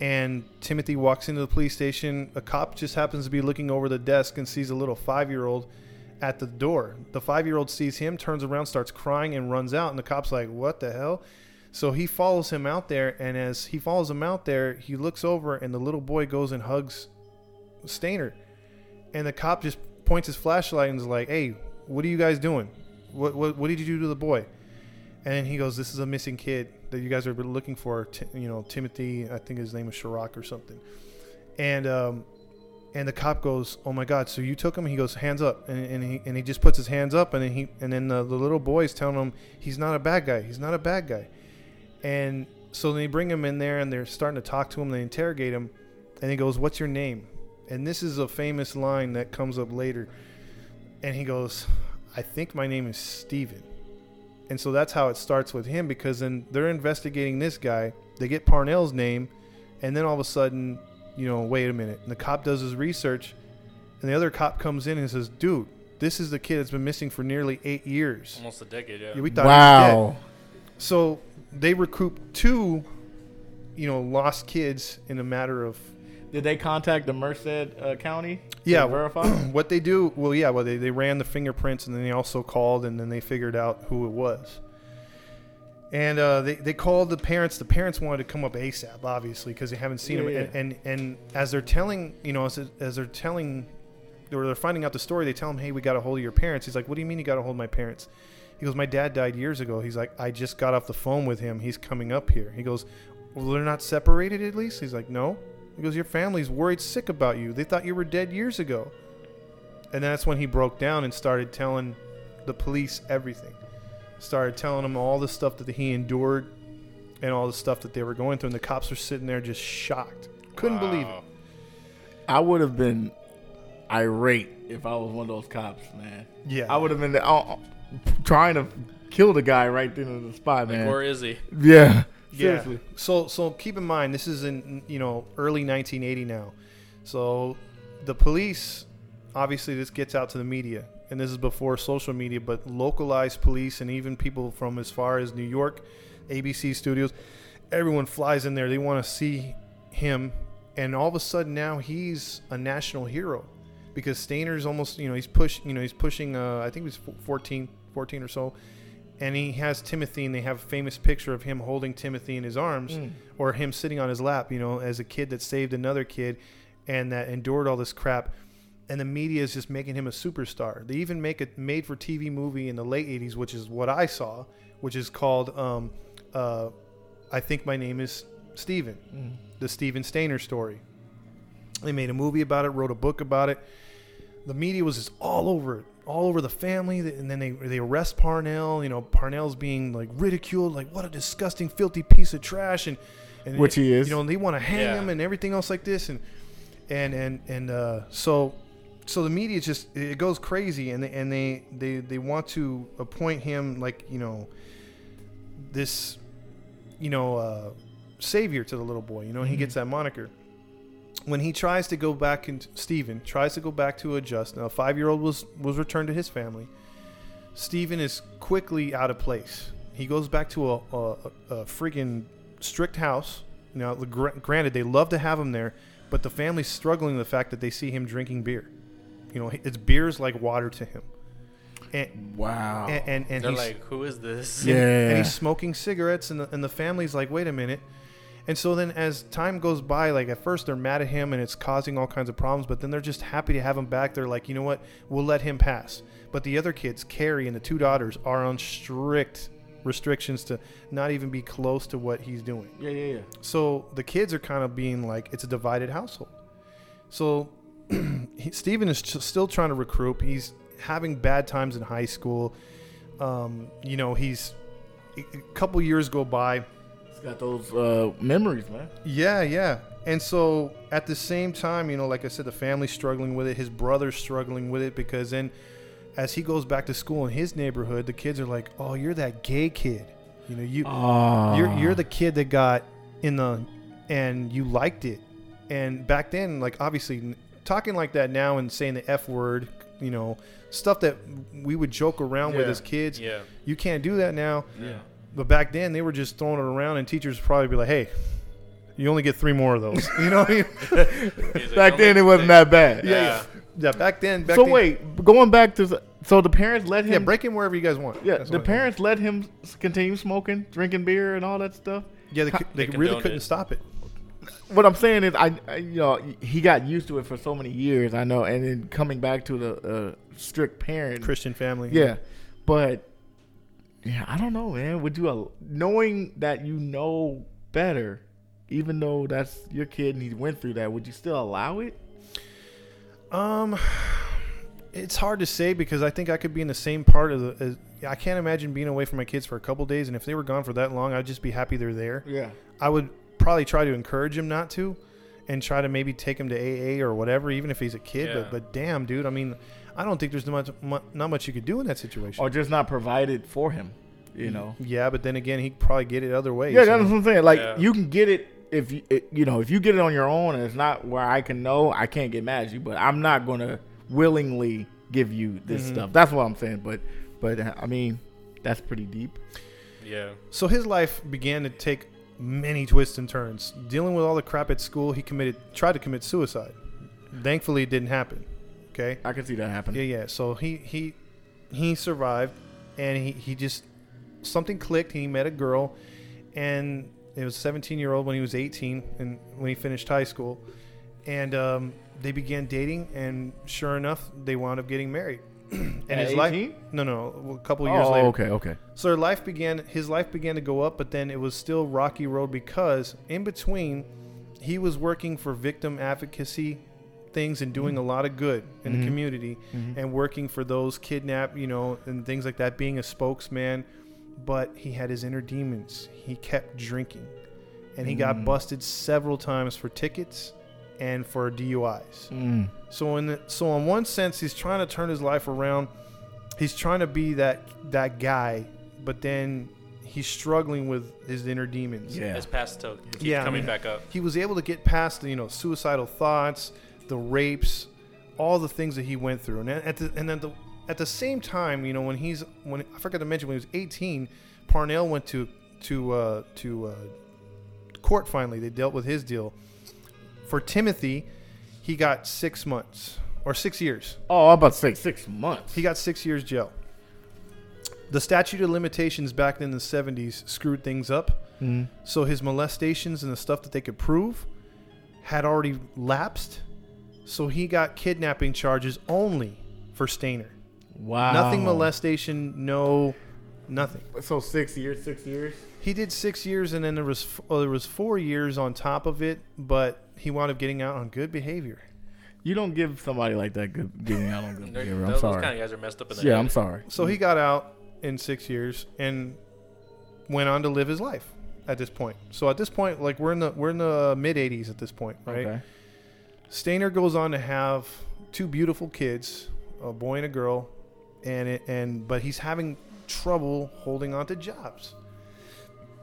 And Timothy walks into the police station. A cop just happens to be looking over the desk and sees a little five year old at the door. The five year old sees him, turns around, starts crying, and runs out. And the cop's like, What the hell? So he follows him out there. And as he follows him out there, he looks over, and the little boy goes and hugs Stayner. And the cop just points his flashlight and is like, Hey, what are you guys doing? What, what, what did you do to the boy? And then he goes, "This is a missing kid that you guys are looking for. Ti- you know, Timothy. I think his name is Chirac or something." And um, and the cop goes, "Oh my God! So you took him?" He goes, "Hands up!" And, and he and he just puts his hands up, and then he and then the, the little boy's telling him he's not a bad guy. He's not a bad guy. And so they bring him in there, and they're starting to talk to him. They interrogate him, and he goes, "What's your name?" And this is a famous line that comes up later. And he goes, "I think my name is Steven. And so that's how it starts with him because then they're investigating this guy. They get Parnell's name, and then all of a sudden, you know, wait a minute. And the cop does his research, and the other cop comes in and says, "Dude, this is the kid that's been missing for nearly eight years. Almost a decade. Yeah. Yeah, we thought he was dead." Wow. So they recoup two, you know, lost kids in a matter of Did they contact the Merced uh, County? to Yeah, verify. what they do. Well, yeah, well they, they ran the fingerprints and then they also called and then they figured out who it was. And uh, they, they called the parents. The parents wanted to come up ASAP, obviously, because they haven't seen Yeah, him. yeah. And, and and as they're telling, you know, as, as they're telling, or they're finding out the story, they tell him, "Hey, we got a hold of your parents." He's like, "What do you mean you got a hold of my parents?" He goes, "My dad died years ago." He's like, "I just got off the phone with him. He's coming up here." He goes, well, they're not separated at least. He's like, no. He goes, your family's worried sick about you. They thought you were dead years ago. And that's when he broke down and started telling the police everything. Started telling them all the stuff that he endured and all the stuff that they were going through. And the cops were sitting there just shocked. Couldn't believe it. I would have been irate if I was one of those cops, man. Yeah. I would have been uh, trying to kill the guy right then on the spot, Like, man. where is he? yeah. Yeah. So so keep in mind this is in you know early 1980 now. So the police obviously this gets out to the media and this is before social media but localized police and even people from as far as New York ABC studios everyone flies in there they want to see him and all of a sudden now he's a national hero because Stayner's almost you know he's push you know he's pushing uh, I think he's was 14 14 or so and he has Timothy, and they have a famous picture of him holding Timothy in his arms, Mm. or him sitting on his lap, you know, as a kid that saved another kid, and that endured all this crap. And the media is just making him a superstar. They even make a made-for-TV movie in the late '80s, which is what I saw, which is called um, uh, "I Think My Name Is Steven," Mm. the Steven Stayner story. They made a movie about it, wrote a book about it. The media was just all over it, all over the family. And then they they arrest Parnell. You know, Parnell's being like ridiculed, like what a disgusting, filthy piece of trash, and, and Which he is. You know, and they want to hang Yeah. him and everything else like this, and and and and uh, so so the media just it goes crazy, and they, and they they they want to appoint him like you know this you know uh, savior to the little boy. You know, he gets that moniker when he tries to go back and Stephen tries to go back to adjust. Now, a five-year-old was was returned to his family. Stephen is quickly out of place. He goes back to a, a, a freaking strict house. Now, gr- granted, they love to have him there, but the family's struggling with the fact that they see him drinking beer. You know, it's beer's like water to him. And Wow. and and, and They're he's, like, who is this? Yeah. and he's smoking cigarettes, and the, and the family's like, wait a minute. And so then, as time goes by, like at first they're mad at him and it's causing all kinds of problems, but then they're just happy to have him back. They're like, you know what, we'll let him pass. But the other kids, Cary and the two daughters, are on strict restrictions to not even be close to what he's doing. yeah, yeah, yeah. So the kids are kind of being like, it's a divided household. So Stephen is ch- still trying to recruit. He's having bad times in high school. Um, you know, he's a a couple years go by. He's got those uh, memories, man. Yeah, yeah. And so at the same time, you know, like I said, the family's struggling with it. His brother's struggling with it because then as he goes back to school in his neighborhood, the kids are like, "Oh, you're that gay kid." You know, you Oh. you're you're the kid that got in the and you liked it. And back then, like obviously talking like that now and saying the F word, you know, stuff that we would joke around with as kids. Yeah. You can't do that now. Yeah. But back then, they were just throwing it around, and teachers would probably be like, "Hey, you only get three more of those." you know? What I mean? Like, Back then, it wasn't that bad. think." Yeah. yeah. Back then, back So then, wait, going back to so the parents let him. yeah, break him wherever you guys want. Yeah, That's the parents let him continue smoking, drinking beer, and all that stuff. Yeah, they, they, They really couldn't it. stop it. What I'm saying is, I, I, you know, he got used to it for so many years. I know, and then coming back to the uh, strict parent. Christian family. Yeah, but yeah, I don't know, man. Would you, knowing that you know better, even though that's your kid and he went through that, would you still allow it? Um, it's hard to say because I think I could be in the same part of the. As, I can't imagine being away from my kids for a couple days, and if they were gone for that long, I'd just be happy they're there. Yeah. I would probably try to encourage him not to, and try to maybe take him to AA or whatever, even if he's a kid. Yeah. But but damn, dude, I mean, I don't think there's not much not much you could do in that situation. Or just not provided for him, you know? yeah, but then again, he could probably get it other ways. Yeah, you that's know? what I'm saying. Like Yeah. you can get it if you it, you know if you get it on your own and it's not where I can know, I can't get mad at you. But I'm not gonna willingly give you this Mhm. stuff. That's what I'm saying. But but uh, I mean that's pretty deep. Yeah. So his life began to take many twists and turns. Dealing with all the crap at school, he committed tried to commit suicide. Thankfully, it didn't happen. Okay. I can see that happen. Yeah, yeah. So he he he survived, and he he just something clicked. He met a girl, and it was 17 year old when he was 18, and when he finished high school, and um, they began dating, and sure enough, they wound up getting married. and At his life 18? no no a couple years oh, later okay, okay. so their life began his life began to go up but then it was still rocky road because in between he was working for victim advocacy things and doing a lot of good in Mhm. the community Mhm. and working for those kidnapped you know and things like that being a spokesman but he had his inner demons he kept drinking and he got Mm. busted several times for tickets and for DUIs Mm. so in the, so in one sense, he's trying to turn his life around. He's trying to be that that guy, but then he's struggling with his inner demons. Yeah. His past still keeps Yeah, I coming mean- back up. He was able to get past the you know suicidal thoughts, the rapes, all the things that he went through, and at the and then the at the same time, you know, when he's when I forgot to mention when he was 18, Parnell went to to uh, to uh, court. Finally, they dealt with his deal. For Timothy, he got six months or six years. Oh, I'm about to say six months. He got six years jail. The statute of limitations back in the 70s screwed things up. Mm. So his molestations and the stuff that they could prove had already lapsed. So he got kidnapping charges only for Stainer. Wow. Nothing molestation, no, nothing. So six years, six years. He did six years, and then there was f- oh, there was four years on top of it. But he wound up getting out on good behavior. You don't give somebody like that good getting out on good behavior. I'm those sorry. kind of guys are messed up in the yeah, head. I'm sorry. So he got out in six years and went on to live his life at this point. So at this point, like we're in the we're in the mid '80s at this point, right? Okay. Stayner goes on to have two beautiful kids, a boy and a girl, and it, and but he's having trouble holding on to jobs.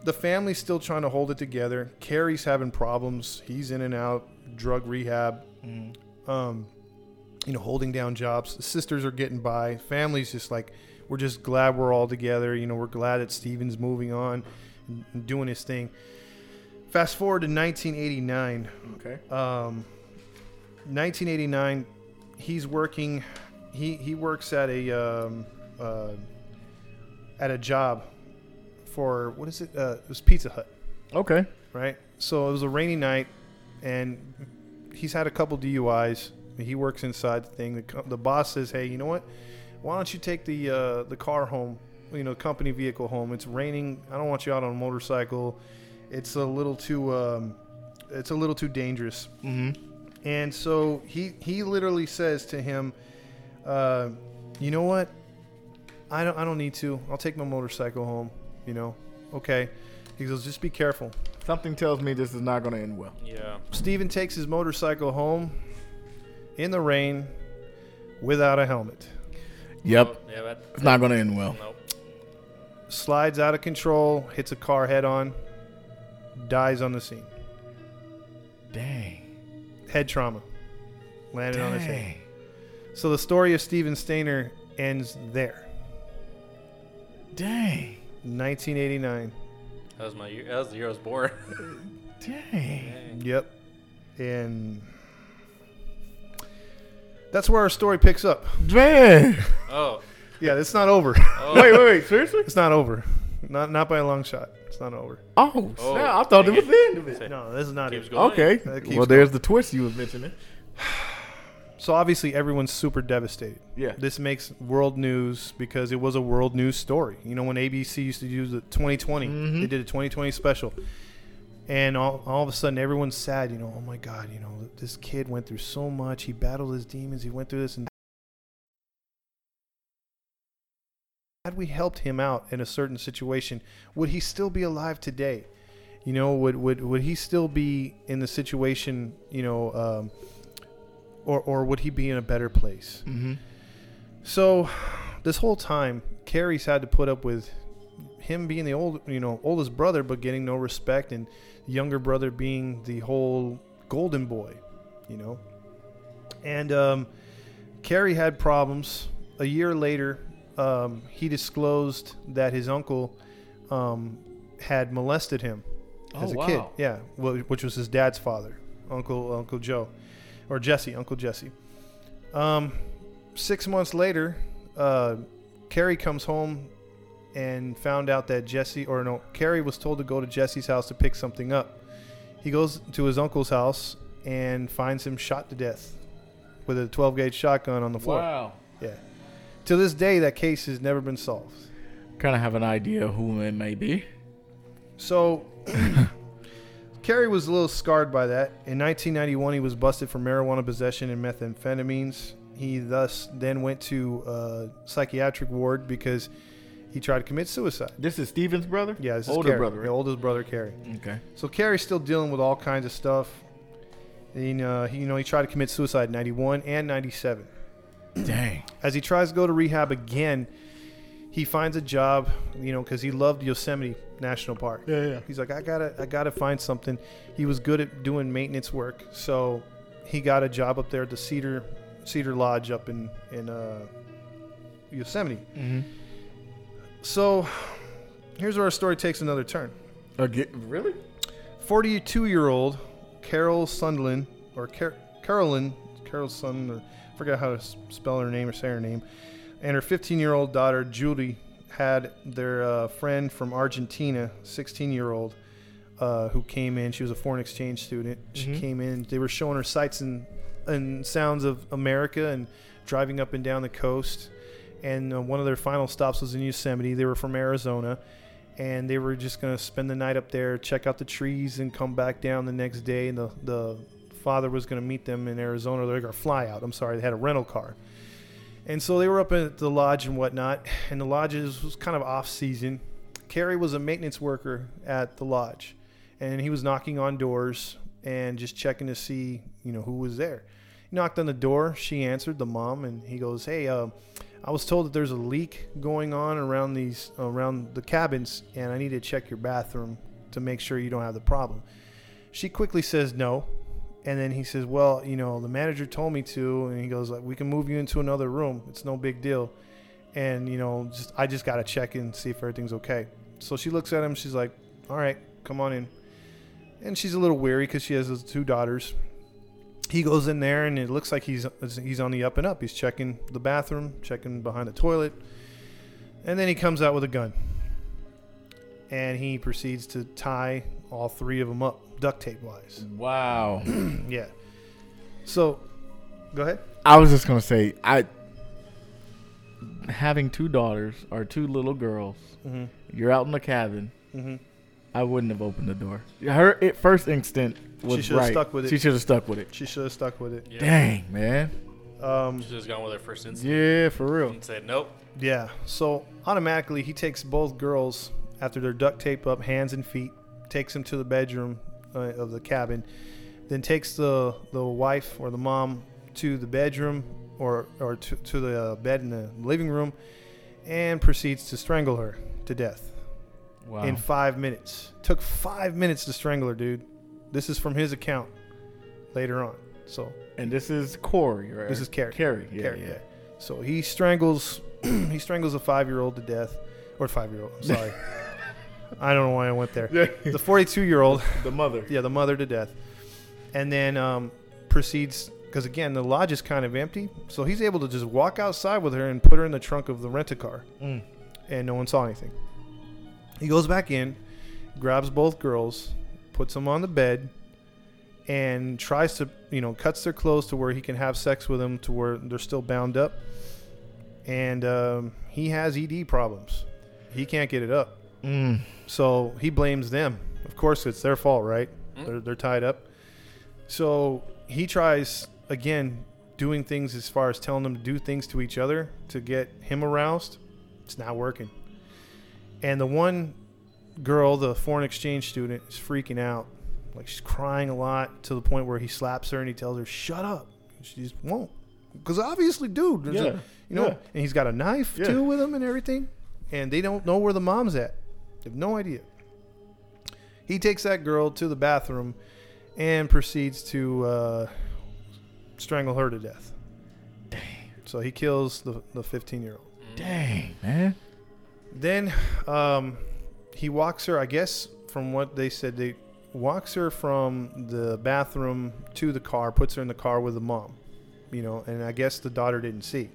The family's still trying to hold it together. Cary's having problems. He's in and out, drug rehab, Mm. um, you know, holding down jobs. The sisters are getting by. Family's just like, we're just glad we're all together. You know, we're glad that Steven's moving on and, and doing his thing. Fast forward to 1989. Okay. Um, 1989, he's working. He he works at a um, uh, at a job for what is it? Uh, it was Pizza Hut, Okay. right? So it was a rainy night, and he's had a couple DUIs. He works inside the thing. The, the boss says, "Hey, you know what? Why don't you take the uh, the car home? You know, company vehicle home. It's raining. I don't want you out on a motorcycle. It's a little too um, it's a little too dangerous." Mm-hmm. And so he he literally says to him, uh, "You know what? I don't I don't need to. I'll take my motorcycle home. You know, okay." He goes, "Just be careful." Something tells me this is not going to end well. Yeah. Steven takes his motorcycle home in the rain without a helmet. Yep. Yeah, that, It's not going to end well. Nope. Slides out of control, hits a car head on, dies on the scene. Dang. Head trauma. Landed on his head. So the story of Steven Stayner ends there. Dang. 1989. That was my year. That was the year I was born. Dang. Dang. Yep. And that's where our story picks up. Man. Oh. Yeah, it's not over. oh. wait, wait, wait. Seriously? it's not over. Not not by a long shot. It's not over. Oh, Oh, snap. I thought it was the end of it. No, this is not Keeps it. going. Okay. That keeps Well, there's the twist you was mentioning. So obviously everyone's super devastated. Yeah. This makes world news because it was a world news story. You know when ABC used to do the 2020, Mhm. they did a 2020 special, and all, all of a sudden everyone's sad. You know, oh my God, you know this kid went through so much. He battled his demons. He went through this, and had we helped him out in a certain situation, would he still be alive today? You know, would would would he still be in the situation? You know. Um, or, or would he be in a better place? Mm-hmm. So, this whole time, Cary's had to put up with him being the old, you know, oldest brother, but getting no respect, and younger brother being the whole golden boy, you know. And um, Cary had problems. A year later, um, he disclosed that his uncle um, had molested him as Oh, a kid. Yeah, which was his dad's father, Uncle Uncle Joe, or Jesse, Uncle Jesse. Um, six months later, uh, Cary comes home and found out that Jesse, or no, Cary was told to go to Jesse's house to pick something up. He goes to his uncle's house and finds him shot to death with a 12 gauge shotgun on the floor. Wow. Yeah. To this day, that case has never been solved. Kind of have an idea who it may be. So, Cary was a little scarred by that. In 1991, he was busted for marijuana possession and methamphetamines. He thus then went to a psychiatric ward because he tried to commit suicide. This is Steven's brother. Yeah, this older is Cary, brother. yeah, right? oldest brother Cary. Okay. So Cary's still dealing with all kinds of stuff. And, uh, he, you know, he tried to commit suicide in 91 and 97. Dang. As he tries to go to rehab again, he finds a job, you know, because he loved Yosemite National Park. Yeah, yeah. He's like, I gotta, I gotta find something. He was good at doing maintenance work, so he got a job up there at the Cedar, Cedar Lodge up in in uh, Yosemite. Mm-hmm. So, here's where our story takes another turn. Again, really? 42 year old Carol Sunderland, or Car- Carolyn, Carol Sun, or I forget how to spell her name or say her name, and her 15 year old daughter Julie had their uh, friend from Argentina, 16 year old, uh, who came in. She was a foreign exchange student. She Mhm. came in. They were showing her sights and, and sounds of America and driving up and down the coast. And uh, one of their final stops was in Yosemite. They were from Arizona and they were just going to spend the night up there, check out the trees, and come back down the next day. And the, the father was going to meet them in Arizona. They're going to fly out. I'm sorry, they had a rental car. And so they were up at the lodge and whatnot. And the lodge was kind of off season. Cary was a maintenance worker at the lodge, and he was knocking on doors and just checking to see, you know, who was there. He knocked on the door. She answered, the mom, and he goes, "Hey, uh, I was told that there's a leak going on around these around the cabins, and I need to check your bathroom to make sure you don't have the problem." She quickly says no, and then he says, "Well, you know, the manager told me to," and he goes, "Like, we can move you into another room. It's no big deal." And you know, just I just gotta check in, see if everything's okay. So she looks at him. She's like, "All right, come on in." And she's a little weary because she has those two daughters. He goes in there, and it looks like he's he's on the up and up. He's checking the bathroom, checking behind the toilet, and then he comes out with a gun. And he proceeds to tie all three of them up, duct tape wise. Wow. Yeah. So, go ahead. I was just gonna say, I having two daughters or two little girls. Mm-hmm. You're out in the cabin. Mm-hmm. I wouldn't have opened the door. Her it, first instinct was She should've right. stuck with it. She should have stuck with it. She should have stuck with it. Yeah. Dang, man. Um, She's just gone with her first instinct Yeah, for real. and said, nope. yeah. So automatically, he takes both girls after they're duct tape up, hands and feet, takes him to the bedroom uh, of the cabin, then takes the the wife or the mom to the bedroom or or to, to the uh, bed in the living room, and proceeds to strangle her to death. Wow. in five minutes. Took five minutes to strangle her, dude. This is from his account later on. So and this is Corey, right? this is Cary. Cary. Yeah, Cary, yeah. So he strangles he strangles a five year old to death. Or five year old, I'm sorry. I don't know why I went there. The forty two year old, the mother. yeah, the mother to death. And then um, proceeds because again the lodge is kind of empty, so he's able to just walk outside with her and put her in the trunk of the rent a car. Mm. and no one saw anything. He goes back in, grabs both girls, puts them on the bed, and tries to, you know, cuts their clothes to where he can have sex with them to where they're still bound up. And um, he has ED problems. He can't get it up. Mm. So he blames them. Of course, it's their fault, right? Mm. They're, they're tied up. So he tries, again, doing things as far as telling them to do things to each other to get him aroused. It's not working. And the one girl, the foreign exchange student, is freaking out. Like she's crying a lot to the point where he slaps her and he tells her, shut up. She just won't. Because obviously, dude, there's a- you know, Yeah. and he's got a knife Yeah. too with him and everything. And they don't know where the mom's at. Have no idea. He takes that girl to the bathroom and proceeds to uh, strangle her to death. Dang. So he kills the the 15 year old. Dang, man. Then um, he walks her. I guess from what they said, they walks her from the bathroom to the car, puts her in the car with the mom. You know, and I guess the daughter didn't see.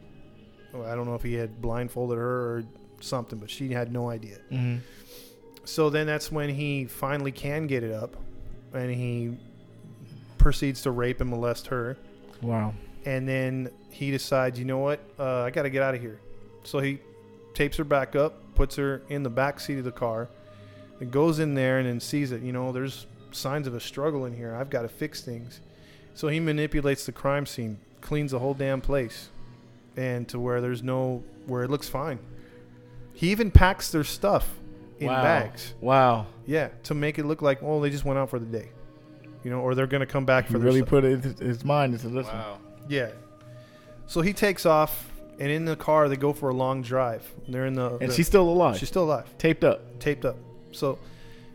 I don't know if he had blindfolded her or something, but she had no idea. Mm-hmm. So then that's when he finally can get it up, and he proceeds to rape and molest her. Wow. And then he decides, you know what? Uh, I got to get out of here. So he tapes her back up, puts her in the back seat of the car, and goes in there and then sees it. you know, there's signs of a struggle in here. I've got to fix things. So he manipulates the crime scene, cleans the whole damn place, and to where there's no, where it looks fine. He even packs their stuff in wow. bags. Wow. Yeah, to make it look like, oh, they just went out for the day. You know, or they're going to come back He for their really stuff. put it in his mind and said, listen. Wow. Yeah. So he takes off, and in the car they go for a long drive. They're in the. And the- she's still alive. she's still alive, taped up. taped up. So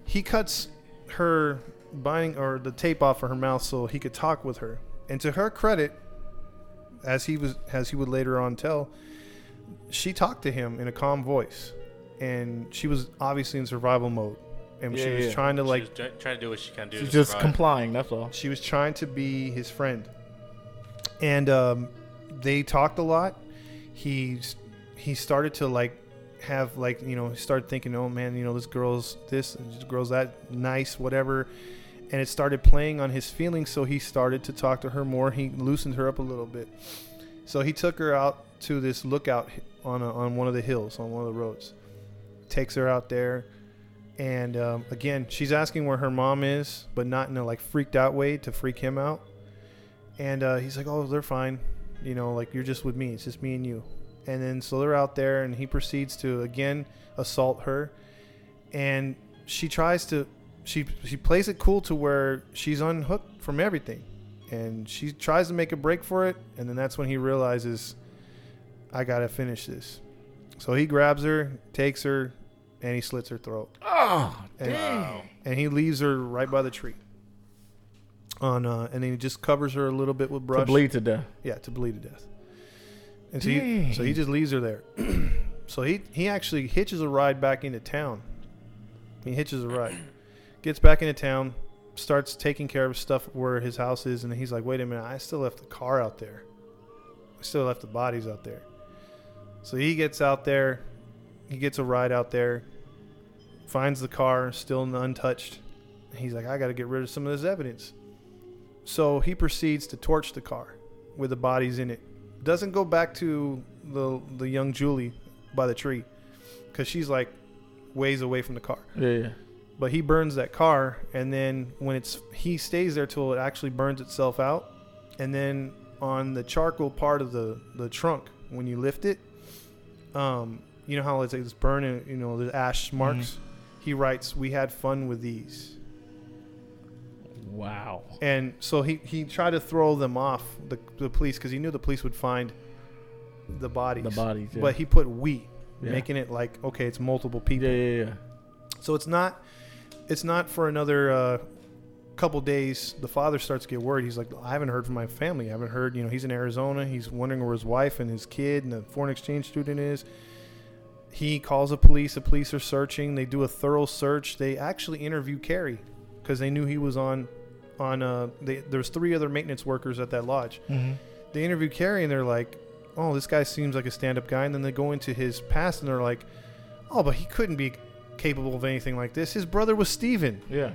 he cuts her binding or the tape off of her mouth so he could talk with her. And to her credit, as he was as he would later on tell, she talked to him in a calm voice, and she was obviously in survival mode, and she was yeah. trying to like She's try- trying to do what she can do. She's to just survive. complying. That's all. she was trying to be his friend and um, they talked a lot he's he started to like have like you know he started thinking oh man you know this girl's this and this girl's that nice whatever and it started playing on his feelings so he started to talk to her more he loosened her up a little bit so he took her out to this lookout on a, on one of the hills on one of the roads. Takes her out there and um, again she's asking where her mom is but not in a like freaked out way to freak him out. And uh, he's like oh they're fine. You know like you're just with me. It's just me and you. And then so they're out there and he proceeds to again assault her. And she tries to she she plays it cool to where she's unhooked from everything. And she tries to make a break for it and then that's when he realizes i gotta finish this so he grabs her takes her and he slits her throat Oh, and, Wow. and he leaves her right by the tree on uh, and then he just covers her a little bit with brush to bleed to death. yeah, to bleed to death. And so he, so he just leaves her there. so he he actually hitches a ride back into town. He hitches a ride, gets back into town, starts taking care of stuff where his house is, and he's like, "Wait a minute, I still left the car out there. I still left the bodies out there." So he gets out there, he gets a ride out there, finds the car still untouched. He's like, "I got to get rid of some of this evidence." So he proceeds to torch the car with the bodies in it. Doesn't go back to the the young Julie by the tree because she's like ways away from the car. Yeah, yeah. But he burns that car, and then when it's he stays there till it actually burns itself out, and then on the charcoal part of the the trunk when you lift it, um, you know how it's, it's burning, you know the ash marks. He writes, "We had fun with these." Wow. and so he, he tried to throw them off the, the police because he knew the police would find the bodies. The bodies. Yeah. But he put we, Yeah. making it like okay, it's multiple people. yeah, yeah, yeah. So it's not it's not for another uh, couple days. The father starts to get worried. He's like, I haven't heard from my family. I haven't heard. You know, he's in Arizona. He's wondering where his wife and his kid and the foreign exchange student is. He calls the police. The police are searching. They do a thorough search. They actually interview Cary because they knew he was on on. Uh, they, there's three other maintenance workers at that lodge. Mm-hmm. They interview Cary and they're like, "Oh, this guy seems like a stand-up guy." And then they go into his past and they're like, "Oh, but he couldn't be capable of anything like this. His brother was Steven. Yeah.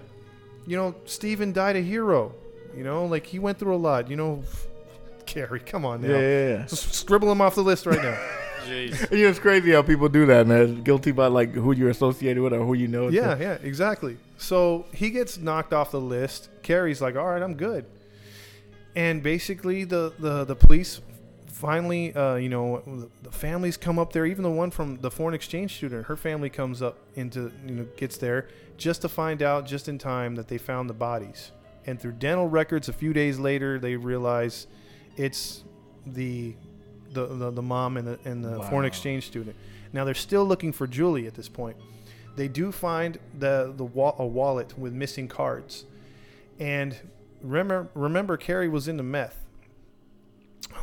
You know, Steven died a hero. You know, like he went through a lot. You know, Cary, come on now. Yeah, yeah, yeah. Just scribble him off the list right now. Jeez. You know, it's crazy how people do that, man. Guilty by like who you're associated with or who you know. Yeah, like- yeah, exactly. So he gets knocked off the list. Cary's like, "All right, I'm good." And basically, the the the police finally, uh, you know, the, the families come up there. Even the one from the foreign exchange student, her family comes up into, you know, gets there just to find out just in time that they found the bodies. And through dental records, a few days later, they realize it's the the the, the mom and the and the foreign exchange student. Now they're still looking for Julie at this point. They do find the the wa- a wallet with missing cards, and remember remember Cary was into meth.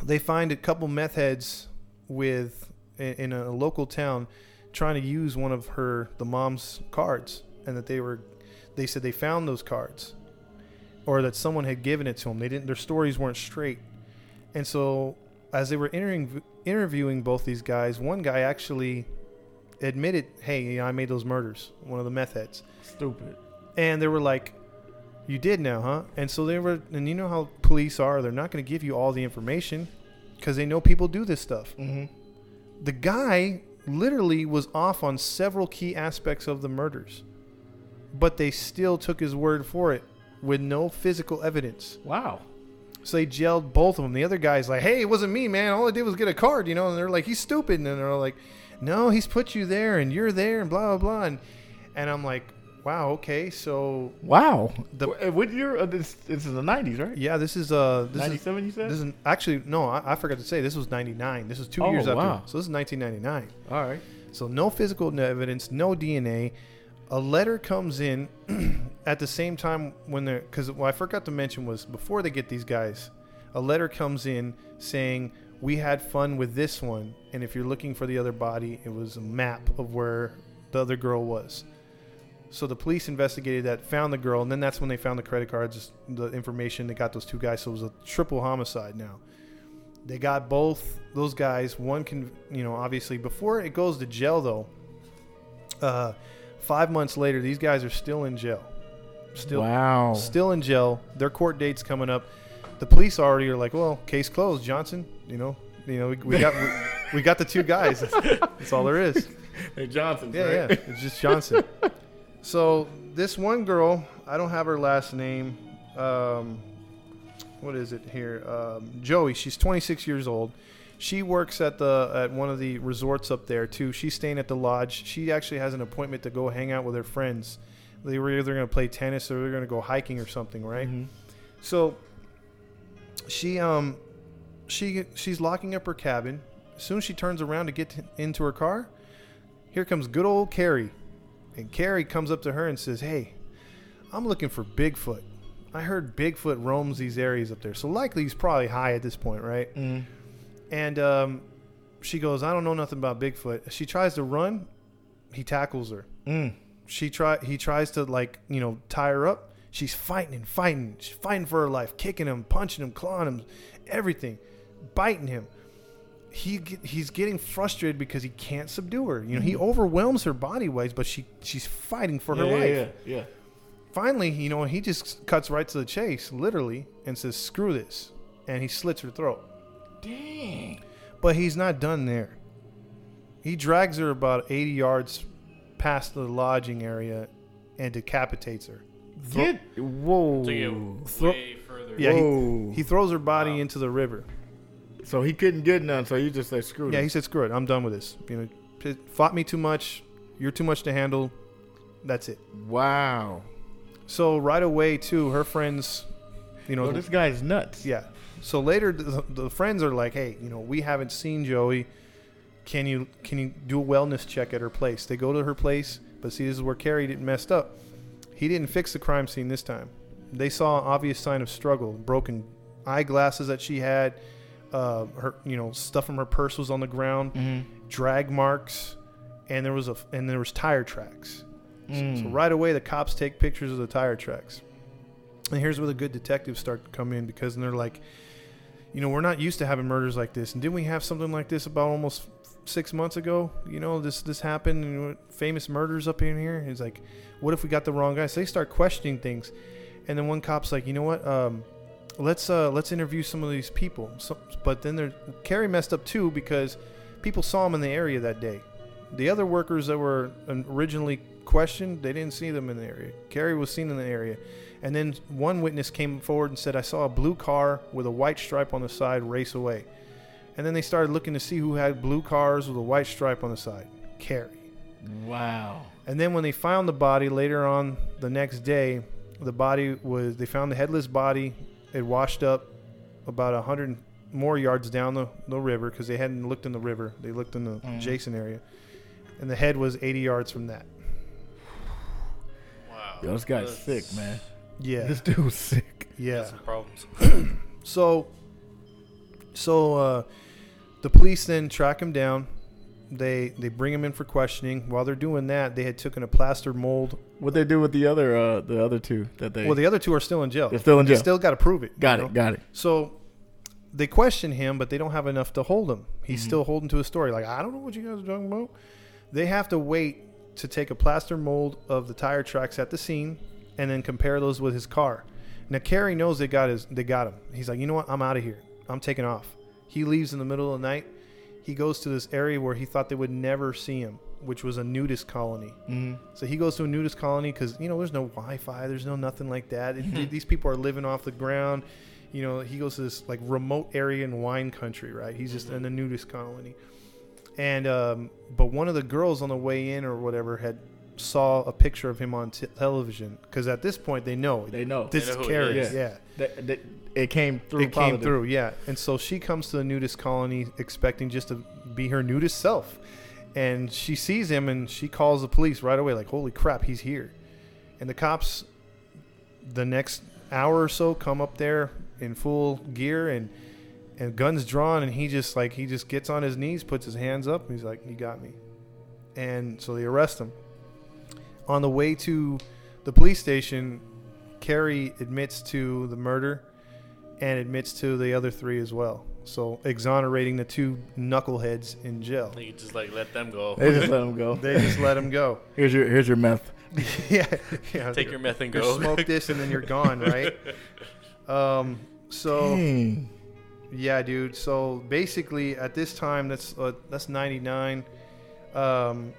They find a couple meth heads with in, in a local town trying to use one of her the mom's cards, and that they were they said they found those cards, or that someone had given it to them. They didn't. Their stories weren't straight, and so as they were interviewing interviewing both these guys, one guy actually admitted, "Hey, you know, I made those murders." One of the meth heads, Stupid. and they were like, "You did now, huh?" And so they were, and you know how police are; they're not going to give you all the information because they know people do this stuff. Mm-hmm. the guy literally was off on several key aspects of the murders, but they still took his word for it with no physical evidence. Wow. So they jailed both of them. The other guy's like, "Hey, it wasn't me, man. All I did was get a card, you know." And they're like, "He's stupid," and they're like, "No, he's put you there, and you're there, and blah blah blah." And, and I'm like, "Wow, okay, so Wow. The- The, what year? Uh, this, this is the 90s, right? yeah, this is uh, this is 97, you said? this is actually no, I, I forgot to say this was '99. This was two Oh, years after, wow. so this is 1999. All right. So no physical evidence, no DNA. A letter comes in at the same time when they're because what I forgot to mention was before they get these guys, a letter comes in saying we had fun with this one, and if you're looking for the other body, it was a map of where the other girl was. So the police investigated that, found the girl, and then that's when they found the credit cards, the information. They got those two guys, so it was a triple homicide now. They got both those guys. One can, you know, obviously before it goes to jail though. Uh, five months later, these guys are still in jail. Still, wow. still in jail. Their court date's coming up. The police already are like, well, case closed, Johnson. You know, you know, we, we got we, we got the two guys. That's, that's all there is. Hey, Johnson. Yeah, yeah. It's just Johnson. so this one girl, I don't have her last name. Um, what is it here? Um, Joey. She's 26 years old. She works at the at one of the resorts up there too. She's staying at the lodge. She actually has an appointment to go hang out with her friends. They were either going to play tennis or they're going to go hiking or something, right? Mhm. So she um she she's locking up her cabin. As soon as she turns around to get into her car, here comes good old Cary. And Cary comes up to her and says, "Hey, I'm looking for Bigfoot. I heard Bigfoot roams these areas up there. So likely he's probably high at this point, right?" Mm. And um, she goes, "I don't know nothing about Bigfoot." She tries to run, he tackles her. Mm. she try he tries to like you know tie her up. She's fighting and fighting. She's fighting for her life kicking him punching him clawing him everything biting him. He he's getting frustrated because he can't subdue her. You know he overwhelms her body ways but she she's fighting for her yeah, life. Yeah, yeah. finally you know he just cuts right to the chase literally and says screw this. And he slits her throat Dang. but he's not done there. He drags her about 80 yards past the lodging area and decapitates her. Get whoa. To get Thro- way further. Yeah, Whoa. he, he throws her body Wow. into the river. so he couldn't get none. So you just said screw it." Yeah, he said, "Screw it, I'm done with this. You know, p- fought me too much. You're too much to handle. That's it." Wow. So right away, too, her friends, you know, Well, this guy's nuts. Yeah. So later, the, the friends are like, "Hey, you know, we haven't seen Joey. Can you can you do a wellness check at her place?" They go to her place, but see, this is where Cary didn't messed up. He didn't fix the crime scene this time. They saw an obvious sign of struggle, broken eyeglasses that she had, uh, her you know stuff from her purse was on the ground, Mm-hmm. drag marks, and there was a and there was tire tracks. So, Mm. so right away, the cops take pictures of the tire tracks. And here's where the good detectives start to come in because they're like, you know, we're not used to having murders like this. And didn't we have something like this about almost six months ago? You know, this this happened. Know, famous murders up in here. It's like, what if we got the wrong guy? So they start questioning things. And then one cop's like, you know what? Um, let's uh, let's interview some of these people. So, but then there, Cary messed up too because people saw him in the area that day. The other workers that were originally questioned, they didn't see them in the area. Cary was seen in the area. And then one witness came forward and said, I saw a blue car with a white stripe on the side race away. And then they started looking to see who had blue cars with a white stripe on the side. Cary. Wow. And then when they found the body later on the next day, the body was, they found the headless body. It washed up about a hundred more yards down the, the river because they hadn't looked in the river. They looked in the Mhm. adjacent area. And the head was 80 yards from that. Wow. Yo, this guy's That's- sick, man. Yeah. This dude was sick. yeah. Some problems. So, so uh, the police then track him down. They they bring him in for questioning. While they're doing that, they had taken a plaster mold. What they do with the other uh the other two that they Well, the other two are still in jail. they're still in jail. They jail. still got to prove it. got it, know? got it. So they question him, but they don't have enough to hold him. He's Mhm. still holding to his story. Like I don't know what you guys are talking about. They have to wait to take a plaster mold of the tire tracks at the scene, and then compare those with his car. Now Cary knows they got his they got him. He's like, you know what? I'm out of here. I'm taking off. He leaves in the middle of the night. he goes to this area where he thought they would never see him, which was a nudist colony. Mm. So he goes to a nudist colony because you know there's no Wi-Fi, there's no nothing like that. It- these people are living off the ground. You know, he goes to this like remote area in wine country, right? He's just in a nudist colony, and um, but one of the girls on the way in or whatever had saw a picture of him on t- television because at this point they know They know. this They is know who it Cary. is. Yeah, That- that- it came through. it came through. Yeah, and so she comes to the nudist colony expecting just to be her nudist self, and she sees him and she calls the police right away. Like, holy crap, he's here! And the cops, the next hour or so, come up there in full gear and and guns drawn, and he just like he just gets on his knees, puts his hands up, and he's like, "You got me," and so they arrest him. On the way to the police station, Cary admits to the murder and admits to the other three as well. So exonerating the two knuckleheads in jail. You just like let them go. They just let them go. They just let him go. Here's your here's your meth. yeah, yeah. Take your meth and go. Smoke this and then you're gone, right? Um. So Dang. yeah, dude. So basically, at this time, that's uh, that's '99. Um,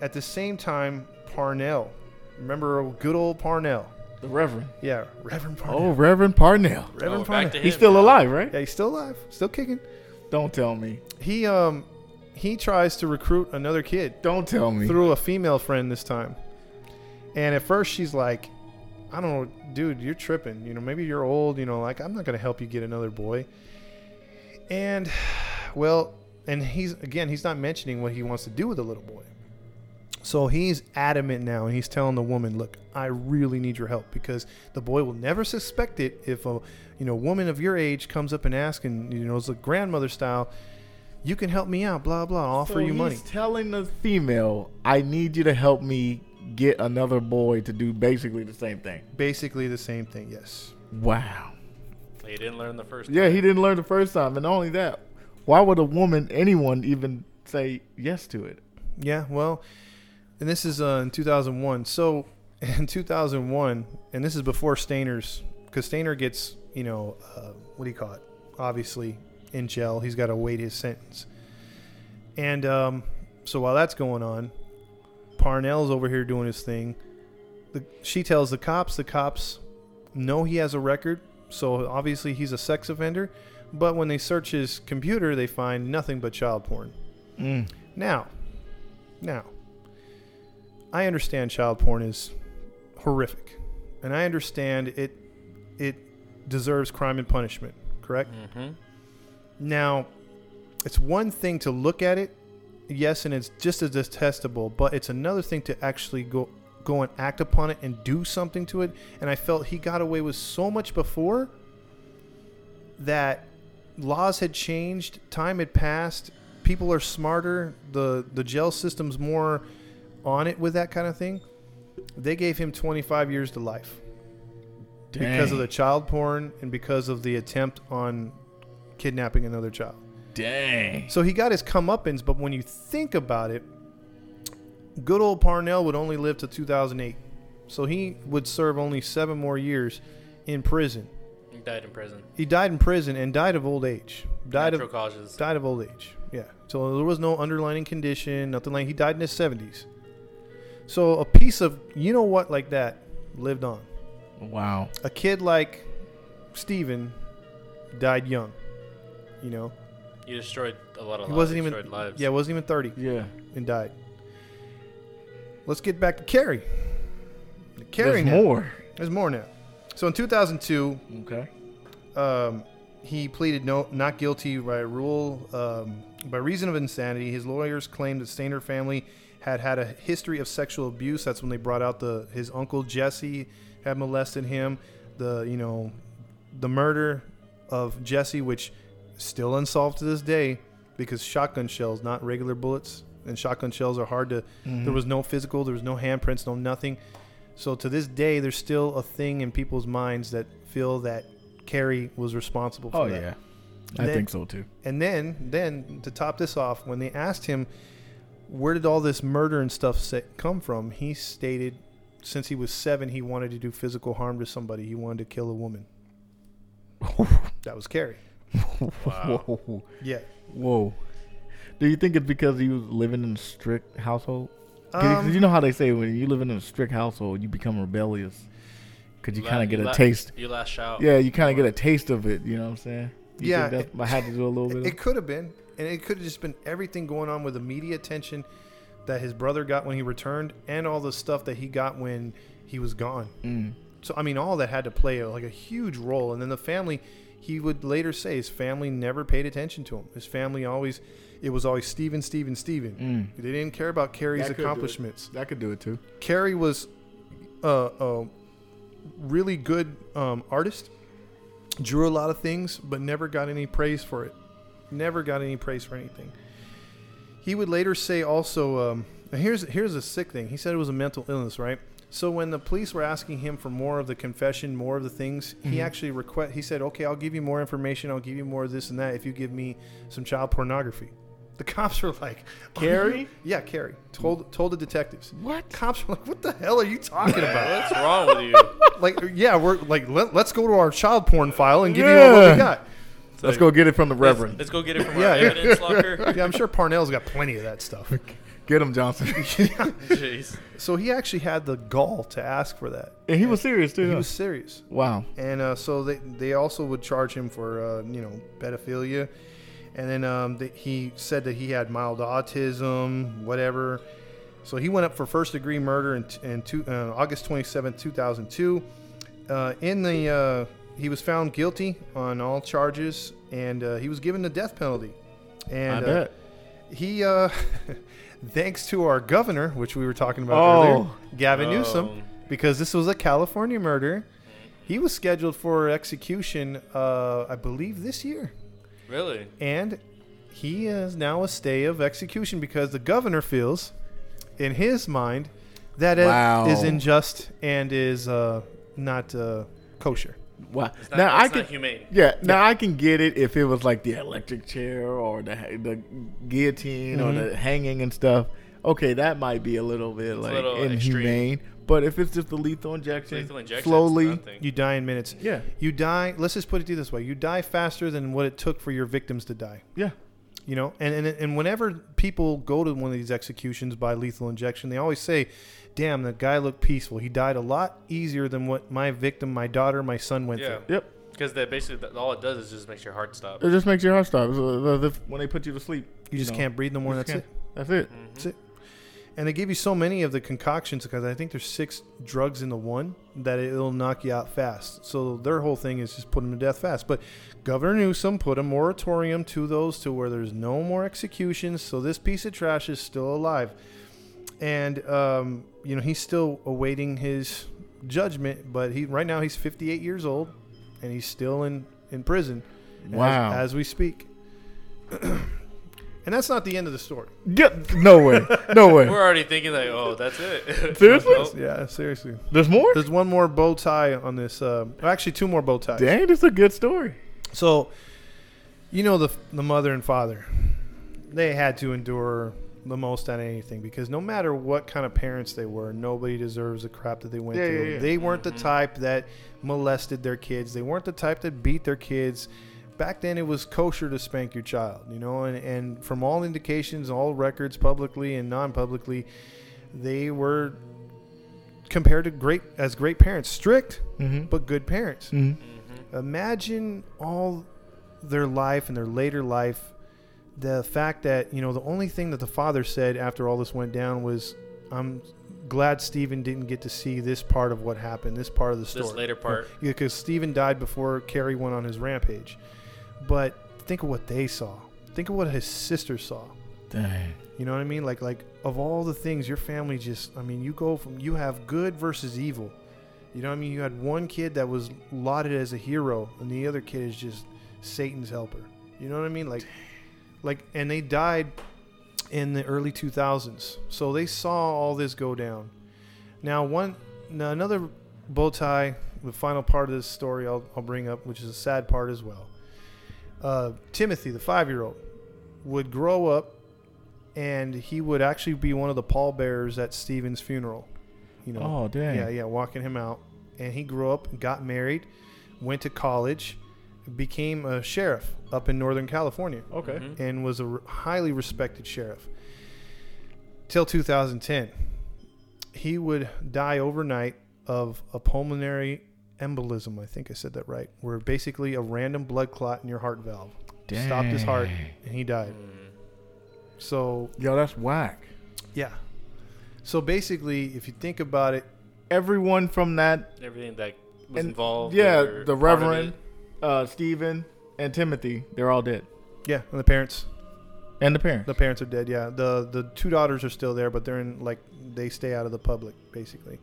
at the same time, Parnell. Remember good old Parnell? The Reverend. Yeah, Reverend Parnell. Oh, Reverend Parnell. Reverend Oh, Parnell. back to He's still now. alive, right? Yeah, he's still alive, still kicking. Don't tell me. He um he tries to recruit another kid Don't tell me. through a female friend this time. And at first she's like, I don't know, dude, you're tripping. You know, maybe you're old, you know, like I'm not gonna help you get another boy. And well, and he's again, he's not mentioning what he wants to do with the little boy. So he's adamant now, and he's telling the woman, "Look, I really need your help because the boy will never suspect it if a, you know, woman of your age comes up and asks, and you know, it's a grandmother style. You can help me out, blah blah. I'll offer So you he's money. telling the female, I need you to help me get another boy to do basically the same thing. Basically the same thing. Yes. Wow. He didn't learn the first. Time. Yeah, he didn't learn the first time, and not only that, why would a woman, anyone, even say yes to it? Yeah, well, and this is uh, in 2001. So in 2001, and this is before Stayner's, because Stayner gets, you know, uh, what do you call it? Obviously, in jail. He's got to wait his sentence. And um, so while that's going on, Parnell's over here doing his thing. The, she tells the cops, the cops know he has a record, so obviously he's a sex offender. But when they search his computer, they find nothing but child porn. Mm. Now, now, I understand child porn is horrific, and I understand it it deserves crime and punishment. Correct? Mm-hmm. Now, it's one thing to look at it, yes, and it's just as detestable, but it's another thing to actually go go and act upon it and do something to it. And I felt he got away with so much before that laws had changed, time had passed, people are smarter, the the jail system's more on it with that kind of thing. They gave him 25 years to life because of the child porn and because of the attempt on kidnapping another child. Dang. So he got his comeuppance, but when you think about it, good old Parnell would only live to 2008. So he would serve only seven more years in prison. He died in prison. He died in prison and died of old age. Died Natural of causes. died of old age. Yeah. So there was no underlying condition, nothing like. He died in his 70s. So a piece of you know what like that lived on. Wow. A kid like Steven died young. You know, You destroyed a lot of He lives. wasn't even- lives. yeah, wasn't even 30 Yeah. and died. Let's get back to Cary. Cary There's now. more. There's more now. So in 2002, Okay. um, he pleaded no, not guilty by rule um, by reason of insanity. His lawyers claimed the Stayner family had had a history of sexual abuse. That's when they brought out the his uncle Jesse had molested him. The you know the murder of Jesse, which still unsolved to this day because shotgun shells, not regular bullets, and shotgun shells are hard to. Mm-hmm. There was no physical, there was no handprints, no nothing. So to this day, there's still a thing in people's minds that feel that Cary was responsible for Oh that. yeah. I Then- think so too. And then, then to top this off, when they asked him, where did all this murder and stuff sa- come from? He stated, since he was seven, he wanted to do physical harm to somebody. He wanted to kill a woman. That was Cary. Wow. Whoa. Yeah. Whoa. Do you think it's because he was living in a strict household? Because Um, you know how they say when you live in a strict household, you become rebellious. Because you La- kind of get a la- taste. You lash out. Yeah, you kind of get a taste of it. You know what I'm saying? You Yeah, think that I had to do a little bit. It, it could have been, and it could have just been everything going on with the media attention that his brother got when he returned, and all the stuff that he got when he was gone. Mm. So I mean, all that had to play like a huge role. And then the family, he would later say his family never paid attention to him. His family always, it was always Steven, Steven, Steven. Mm. They didn't care about Cary's That could do it. accomplishments. That could do it too. Cary was a, a really good um, artist, drew a lot of things, but never got any praise for it. Never got any praise for anything. He would later say also, um, here's here's a sick thing. He said it was a mental illness, right? So when the police were asking him for more of the confession, more of the things, he Mhm. actually request. He said, "Okay, I'll give you more information. I'll give you more of this and that if you give me some child pornography." The cops were like, Cary? yeah, Cary told told the detectives. What? Cops were like, "What the hell are you talking about?" What's wrong with you? like, yeah, we're like, let, us go to our child porn file and give you what we got. It's Let's like, go get it from the let's- Reverend. Let's, go get it from Yeah, our yeah. evidence locker. Yeah, I'm sure Parnell's got plenty of that stuff. Get him, Johnson. Jeez. So he actually had the gall to ask for that. and he was serious too. He huh? was serious, wow. and uh, so they they also would charge him for uh, you know pedophilia, and then um, the, he said that he had mild autism, whatever. So he went up for first degree murder in, in two, uh, August 27, 2002. Uh, in the uh, he was found guilty on all charges, and uh, he was given the death penalty. And I uh, bet. he, uh, thanks to our governor, which we were talking about Oh. earlier, Gavin Newsom, Um, because this was a California murder. He was scheduled for execution, uh, I believe, this year, Really? and he is now a stay of execution because the governor feels, in his mind, that it Wow. is unjust and is uh, not uh, kosher. Wow. It's not, now I can. not humane. Yeah, now I can get it if it was like the electric chair or the the guillotine Mhm. or the hanging and stuff. Okay, that might be a little bit like little inhumane. But if it's just the lethal injection, Lethal injection. slowly. You die in minutes. yeah, You die. Let's just put it this way: you die faster than what it took for your victims to die. yeah, You know, and, and and whenever people go to one of these executions by lethal injection, they always say, "Damn, the guy looked peaceful. He died a lot easier than what my victim, my daughter, my son went Yeah. through." yep. Because that basically that, all it does is just makes your heart stop. It just makes your heart stop So, uh, the- when they put you to sleep. You just know, can't breathe no more. you That's just it. can't- That's it. That's it. And they give you so many of the concoctions because I think there's six drugs in the one that it'll knock you out fast. So their whole thing is just put them to death fast. But Governor Newsom put a moratorium to those to where there's no more executions. So this piece of trash is still alive. And um, you know he's still awaiting his judgment. But he right now he's 58 years old, and he's still in in prison. Wow. as we speak. and that's not the end of the story. Get, no way. No way. We're already thinking like, oh, that's it. Seriously? Nope. Yeah, seriously. There's more. There's one more bow tie on this. Uh, actually, two more bow ties. Dang, this is a good story. So, you know the the mother and father, they had to endure the most out of anything because no matter what kind of parents they were, nobody deserves the crap that they went Yeah, through. yeah, yeah. They weren't the Mhm. type that molested their kids. They weren't the type that beat their kids. Back then, it was kosher to spank your child, you know, and, and from all indications, all records, publicly and non-publicly, they were compared to great as great parents, strict Mm-hmm. but good parents mm-hmm. Mhm. imagine all their life and their later life the fact that you know the only thing that the father said after all this went down was i'm glad Steven didn't get to see this part of what happened this part of the story This later part. yeah because Steven died before Cary went on his rampage but think of what they saw think of what his sister saw Dang. you know what I mean? Like like of all the things your family just I mean, you go from you have good versus evil. You know what I mean? You had one kid that was lauded as a hero and the other kid is just Satan's helper. You know what I mean? Like like and they died in the early 2000s. So they saw all this go down. Now one now another bow tie, the final part of this story I'll, I'll bring up, which is a sad part as well. Uh, Timothy, the five-year-old, would grow up and he would actually be one of the pallbearers at Steven's funeral. You know, Oh, dang. yeah, yeah, walking him out. And he grew up, got married, went to college, became a sheriff up in Northern California Okay. Mhm. and was a r- highly respected sheriff till 2010. He would die overnight of a pulmonary embolism. I think I said that right. Where basically a random blood clot in your heart valve stopped his heart and he died. Mm. So, Yo, that's whack. yeah. So basically, if you think about it, Everyone from that, Everything that was And- involved. yeah, or the part of Reverend, it. Uh, Steven, and Timothy, they're all dead, yeah, and the parents, and the parents. the parents are dead. Yeah, the the two daughters are still there, but they're in like they stay out of the public basically.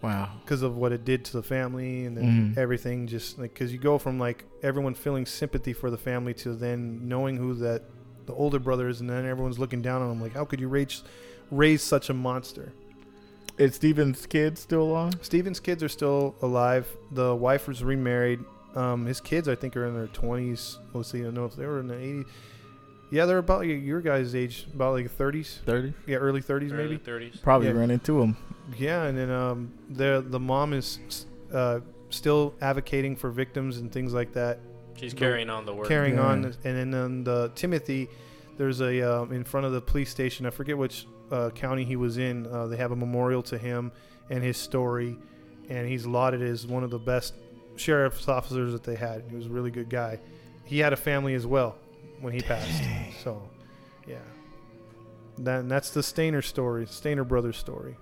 wow. because of what it did to the family and then Mhm. everything just like because you go from like everyone feeling sympathy for the family to then knowing who that the older brother is and then everyone's looking down on him like how could you raise raise such a monster Is Steven's kids still alive? steven's kids are still alive the wife was remarried um, his kids i think are in their 20s let's see i don't know if they were in the 80s yeah they're about your- your guys age about like 30s Thirty. yeah early 30s Early maybe 30s. Probably Yeah. ran into him. Yeah, and then um, the the mom is uh, still advocating for victims and things like that, She's carrying on the work. carrying Yeah. on. And then um, the Timothy, there's a um, in front of the police station. I forget which uh, county he was in. Uh, they have a memorial to him and his story, and he's lauded as one of the best sheriff's officers that they had. He was a really good guy. He had a family as well when he passed. So, yeah. That, and that's the Stayner story, Stayner brothers story.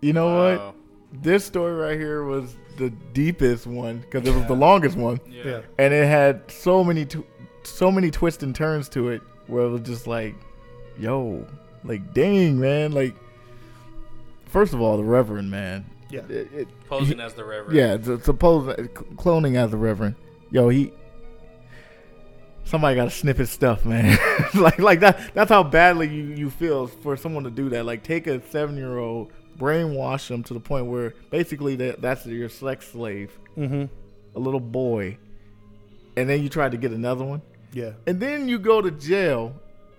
You know what? This story right here was the deepest one because it was the longest one, Yeah. Yeah. and it had so many tw- so many twists and turns to it where it was just like, yo, like dang man, like. First of all, the Reverend man. Yeah. It- it- Posing as the Reverend. Yeah, it's suppose cloning as the Reverend. Yo, he. Somebody got to snip his stuff, man. like, like that. That's how badly you you feel for someone to do that. Like, take a seven year old, brainwash them to the point where basically that that's your sex slave, Mm-hmm. a little boy, and then you try to get another one, Yeah. and then you go to jail,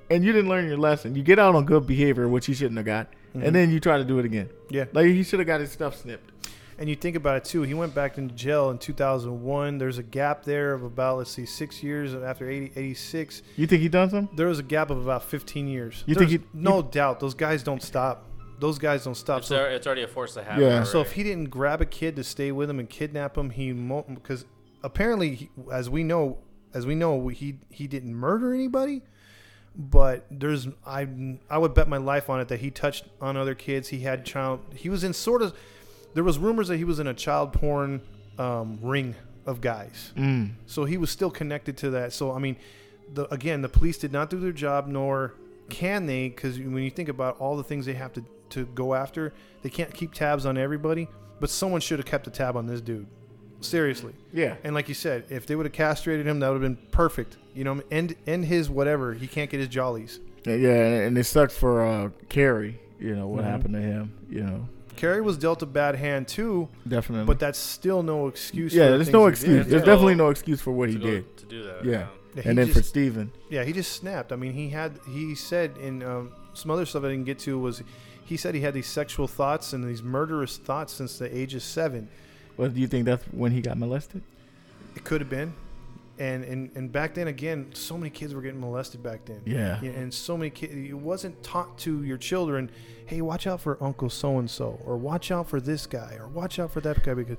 and you didn't learn your lesson. You get out on good behavior, which you shouldn't have got, Mhm. and then you try to do it again. Yeah. Like he should have got his stuff snipped. And you think about it too. He went back into jail in 2001. There's a gap there of about let's see, six years after 80, 86. You think he done something? There was a gap of about 15 years. You think he- no doubt those guys don't stop. Those guys don't stop. It's, So, al- it's already a force to have. Yeah. so if he didn't grab a kid to stay with him and kidnap him, he because apparently, he, as we know, as we know, he he didn't murder anybody. But there's I I would bet my life on it that he touched on other kids. He had child. He was in sort of. There was rumors that he was in a child porn um, ring of guys. Mm. So he was still connected to that. So I mean, the again, the police did not do their job, nor can they, because when you think about all the things they have to to go after, they can't keep tabs on everybody. But someone should have kept a tab on this dude. Seriously. Yeah. And like you said, if they would have castrated him, that would have been perfect. You know, end end his whatever. He can't get his jollies. Yeah, yeah, and and it sucks for uh, Cary. You know what Mhm. happened to him. You know, Cary was dealt a bad hand too, definitely. but that's still no excuse. yeah, for the there's no excuse. There's Yeah. definitely no excuse for what to he go- did. to do that. Yeah. Yeah, and he then for just- Steven. Yeah, he just snapped. I mean, he had he said in um, some other stuff I didn't get to was he said he had these sexual thoughts and these murderous thoughts since the age of seven. Well, do you think that's when he got molested? It could have been, and and and back then again, so many kids were getting molested back then. Yeah. Yeah, and so many kids. It wasn't taught to your children, hey, watch out for Uncle so and so, or watch out for this guy, or watch out for that guy because.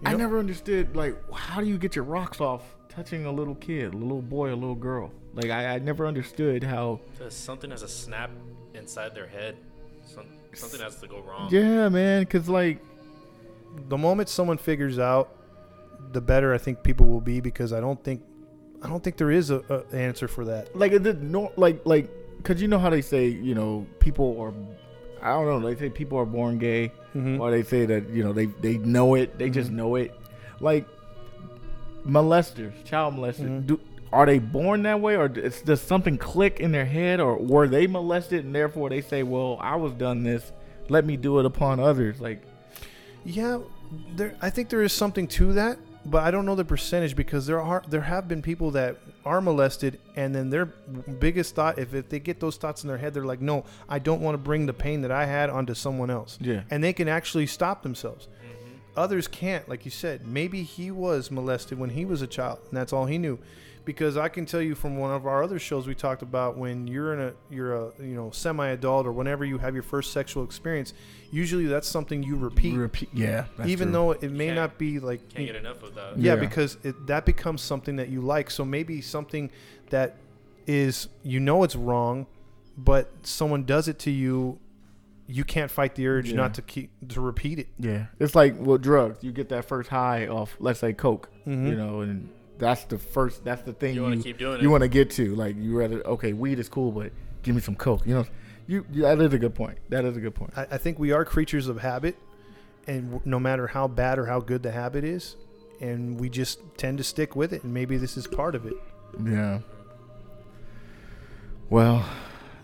you I never understood like how do you get your rocks off touching a little kid, a little boy, a little girl? Like I, I never understood how. Uh, something has a snap inside their head. Some, something has to go wrong. Yeah, man, because like the moment someone figures out, the better I think people will be because I don't think, I don't think there is a, a answer for that. like it did no like like because you know how they say you know people are I don't know they say people are born gay Mhm. or they say that you know they they know it they just Mhm. know it like molesters child molesters Mhm. do are they born that way or does, does something click in their head or were they molested and therefore they say well I was done this let me do it upon others like Yeah, there. I think there is something to that, but I don't know the percentage because there are there have been people that are molested, and then their biggest thought, if, if they get those thoughts in their head, they're like, no, I don't want to bring the pain that I had onto someone else, yeah and they can actually stop themselves. Mhm. others can't. Like you said, maybe he was molested when he was a child, and that's all he knew. Because I can tell you from one of our other shows we talked about when you're in a you're a you know semi-adult or whenever you have your first sexual experience, usually that's something you repeat, Repeat. Yeah. that's even true. though it may Can't- be like Can't get enough of that. yeah, Yeah. because it, that becomes something that you like. So maybe something that is you know it's wrong, but someone does it to you, you can't fight the urge Yeah. not to keep to repeat it. Yeah, it's like with drugs. You get that first high off, let's say coke, Mhm. you know, and that's the first. That's the thing You you want to keep doing you want to get to. Like you rather okay, weed is cool, but give me some coke. You know, you that is a good point. That is a good point. I, I think we are creatures of habit, and w- no matter how bad or how good the habit is, and we just tend to stick with it. And maybe this is part of it. Yeah. Well,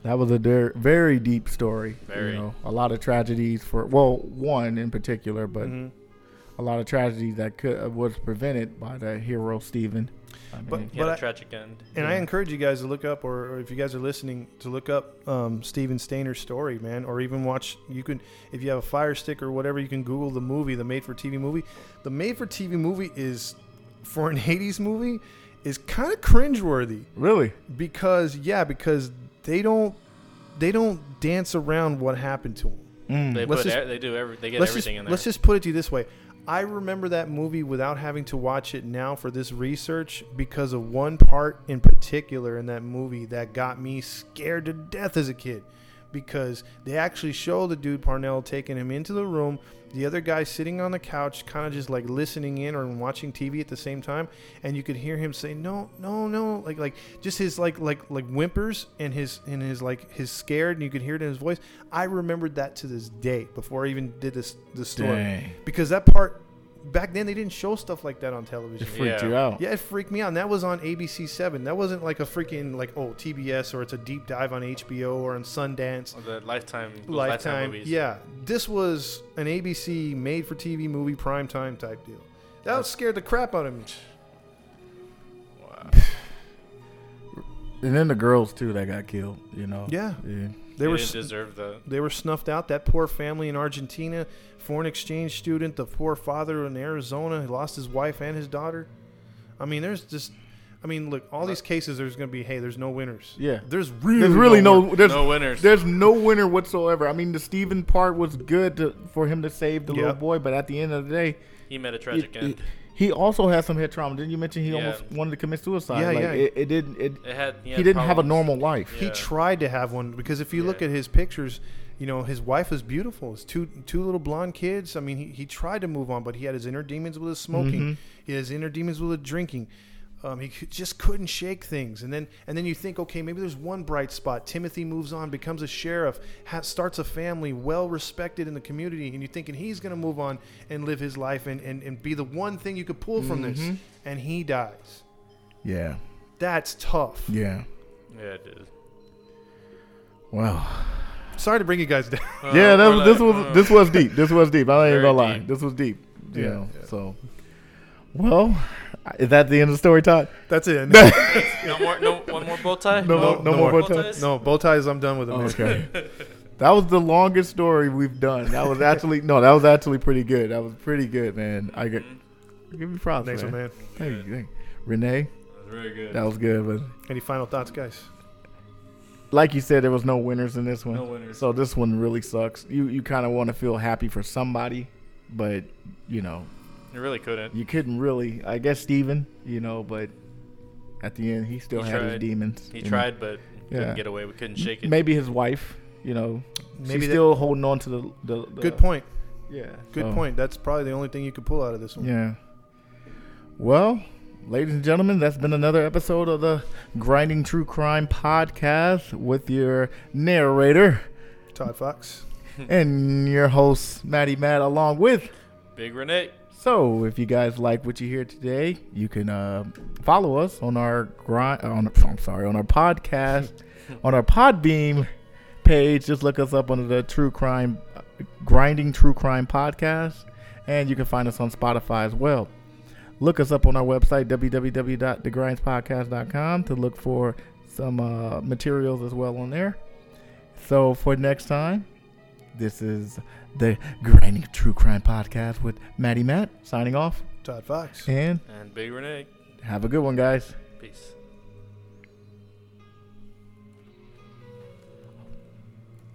that was a der- very deep story. Very. You know, a lot of tragedies for well, one in particular, but Mhm. A lot of tragedies that could uh, was prevented by the hero Steven. I mean, But- He had I- a tragic end. And I encourage you guys to look up, or, or if you guys are listening, to look up um, Steven Stayner's story, man, or even watch. You can, if you have a Fire Stick or whatever, you can Google the movie, the made-for-TV movie. The made-for-TV movie is, for an '80s movie, is kind of cringeworthy really, because yeah, because they don't, they don't dance around what happened to him. They Mm. Let's put just- they do every they get let's everything just, in there. Let's just put it to you this way. I remember that movie without having to watch it now for this research because of one part in particular in that movie that got me scared to death as a kid. Because they actually show the dude Parnell taking him into the room, the other guy sitting on the couch, kind of just like listening in or watching TV at the same time, and you could hear him say, "No, no, no," like like just his like like like whimpers and his and his like his scared, and you could hear it in his voice. I remembered that to this day before I even did this the story Dang. because that part back then they didn't show stuff like that on television. It freaked Yeah. you out. Yeah, it freaked me out. And that was on ABC Seven. That wasn't like a freaking like oh TBS or it's a deep dive on HBO or on Sundance. Or the lifetime those Lifetime, movies. yeah. This was an ABC made-for-TV movie, primetime type deal. That scared the crap out of me. Wow. And then the girls too that got killed. You know. Yeah, Yeah. They They were didn't deserve the. they were snuffed out. That poor family in Argentina, foreign exchange student, the poor father in Arizona, he lost his wife and his daughter. I mean, there's just, I mean, look, all these cases, there's going to be, hey, there's no winners. Yeah. There's really, There's really no, no. There's no winners. There's no winner whatsoever. I mean, the Steven part was good to, for him to save the little boy, but at the end of the day, he met a tragic it- end. it- he also had some head trauma. Didn't you mention he Yeah. almost wanted to commit suicide? Yeah, like, yeah. It, it didn't. It, It had. He, he had didn't have a normal life. He tried to have one because if you look at his pictures, you know, his wife was beautiful. His two two little blonde kids. I mean, he, he tried to move on, but he had his inner demons with his smoking. Mhm. He had his inner demons with his drinking. Um, he just couldn't shake things, and then and then you think, okay, maybe there's one bright spot. Timothy moves on, becomes a sheriff, ha starts a family, well respected in the community, and you're thinking he's going to move on and live his life and, and, and be the one thing you could pull from this, Mhm. and he dies. Yeah. That's tough. Yeah. Yeah, it is. did. Wow. Sorry to bring you guys down. Uh, yeah, that we're was, this was uh, this was deep. This was deep. I ain't Very gonna lie. deep. This was deep. You Yeah, know. yeah. So, well, is that the end of the story, Todd? That's it. No more. No one more bow tie. No more- no more bow ties? No, bow ties. I'm done with them. man. Okay. that was the longest story we've done. That was actually no. That was actually pretty good. That was pretty good, man. I get give me props, Thanks, man. man. Thank you, thank you. Renee, That was very good. that was good. But Any final thoughts, guys? like you said, there was no winners in this one. No winners. So this one really sucks. You you kind of want to feel happy for somebody, but you know You really couldn't. you couldn't really. I guess Steven, you know, but at the end he still He had his demons. He you know. tried, but Yeah. couldn't get away. We couldn't shake it. Maybe his wife, you know, Maybe she's that- still holding on to the the. the Good point. Yeah. Good so, point. That's probably the only thing you could pull out of this one. Yeah. Well, ladies and gentlemen, that's been another episode of the Grinding True Crime podcast with your narrator Todd Fox. and your host Maddie Matt, along with. Big Renee. So, if you guys like what you hear today, you can uh, follow us on our grind. On I'm sorry, on our podcast, on our Podbean page. Just look us up under the True Crime, Grinding True Crime podcast, and you can find us on Spotify as well. Look us up on our website www.thegrindspodcast.com to look for some uh, materials as well on there. So for next time, This is the Grinding True Crime Podcast with Maddie Matt signing off. Todd Fox. And And Big Renee. have a good one, guys. Peace.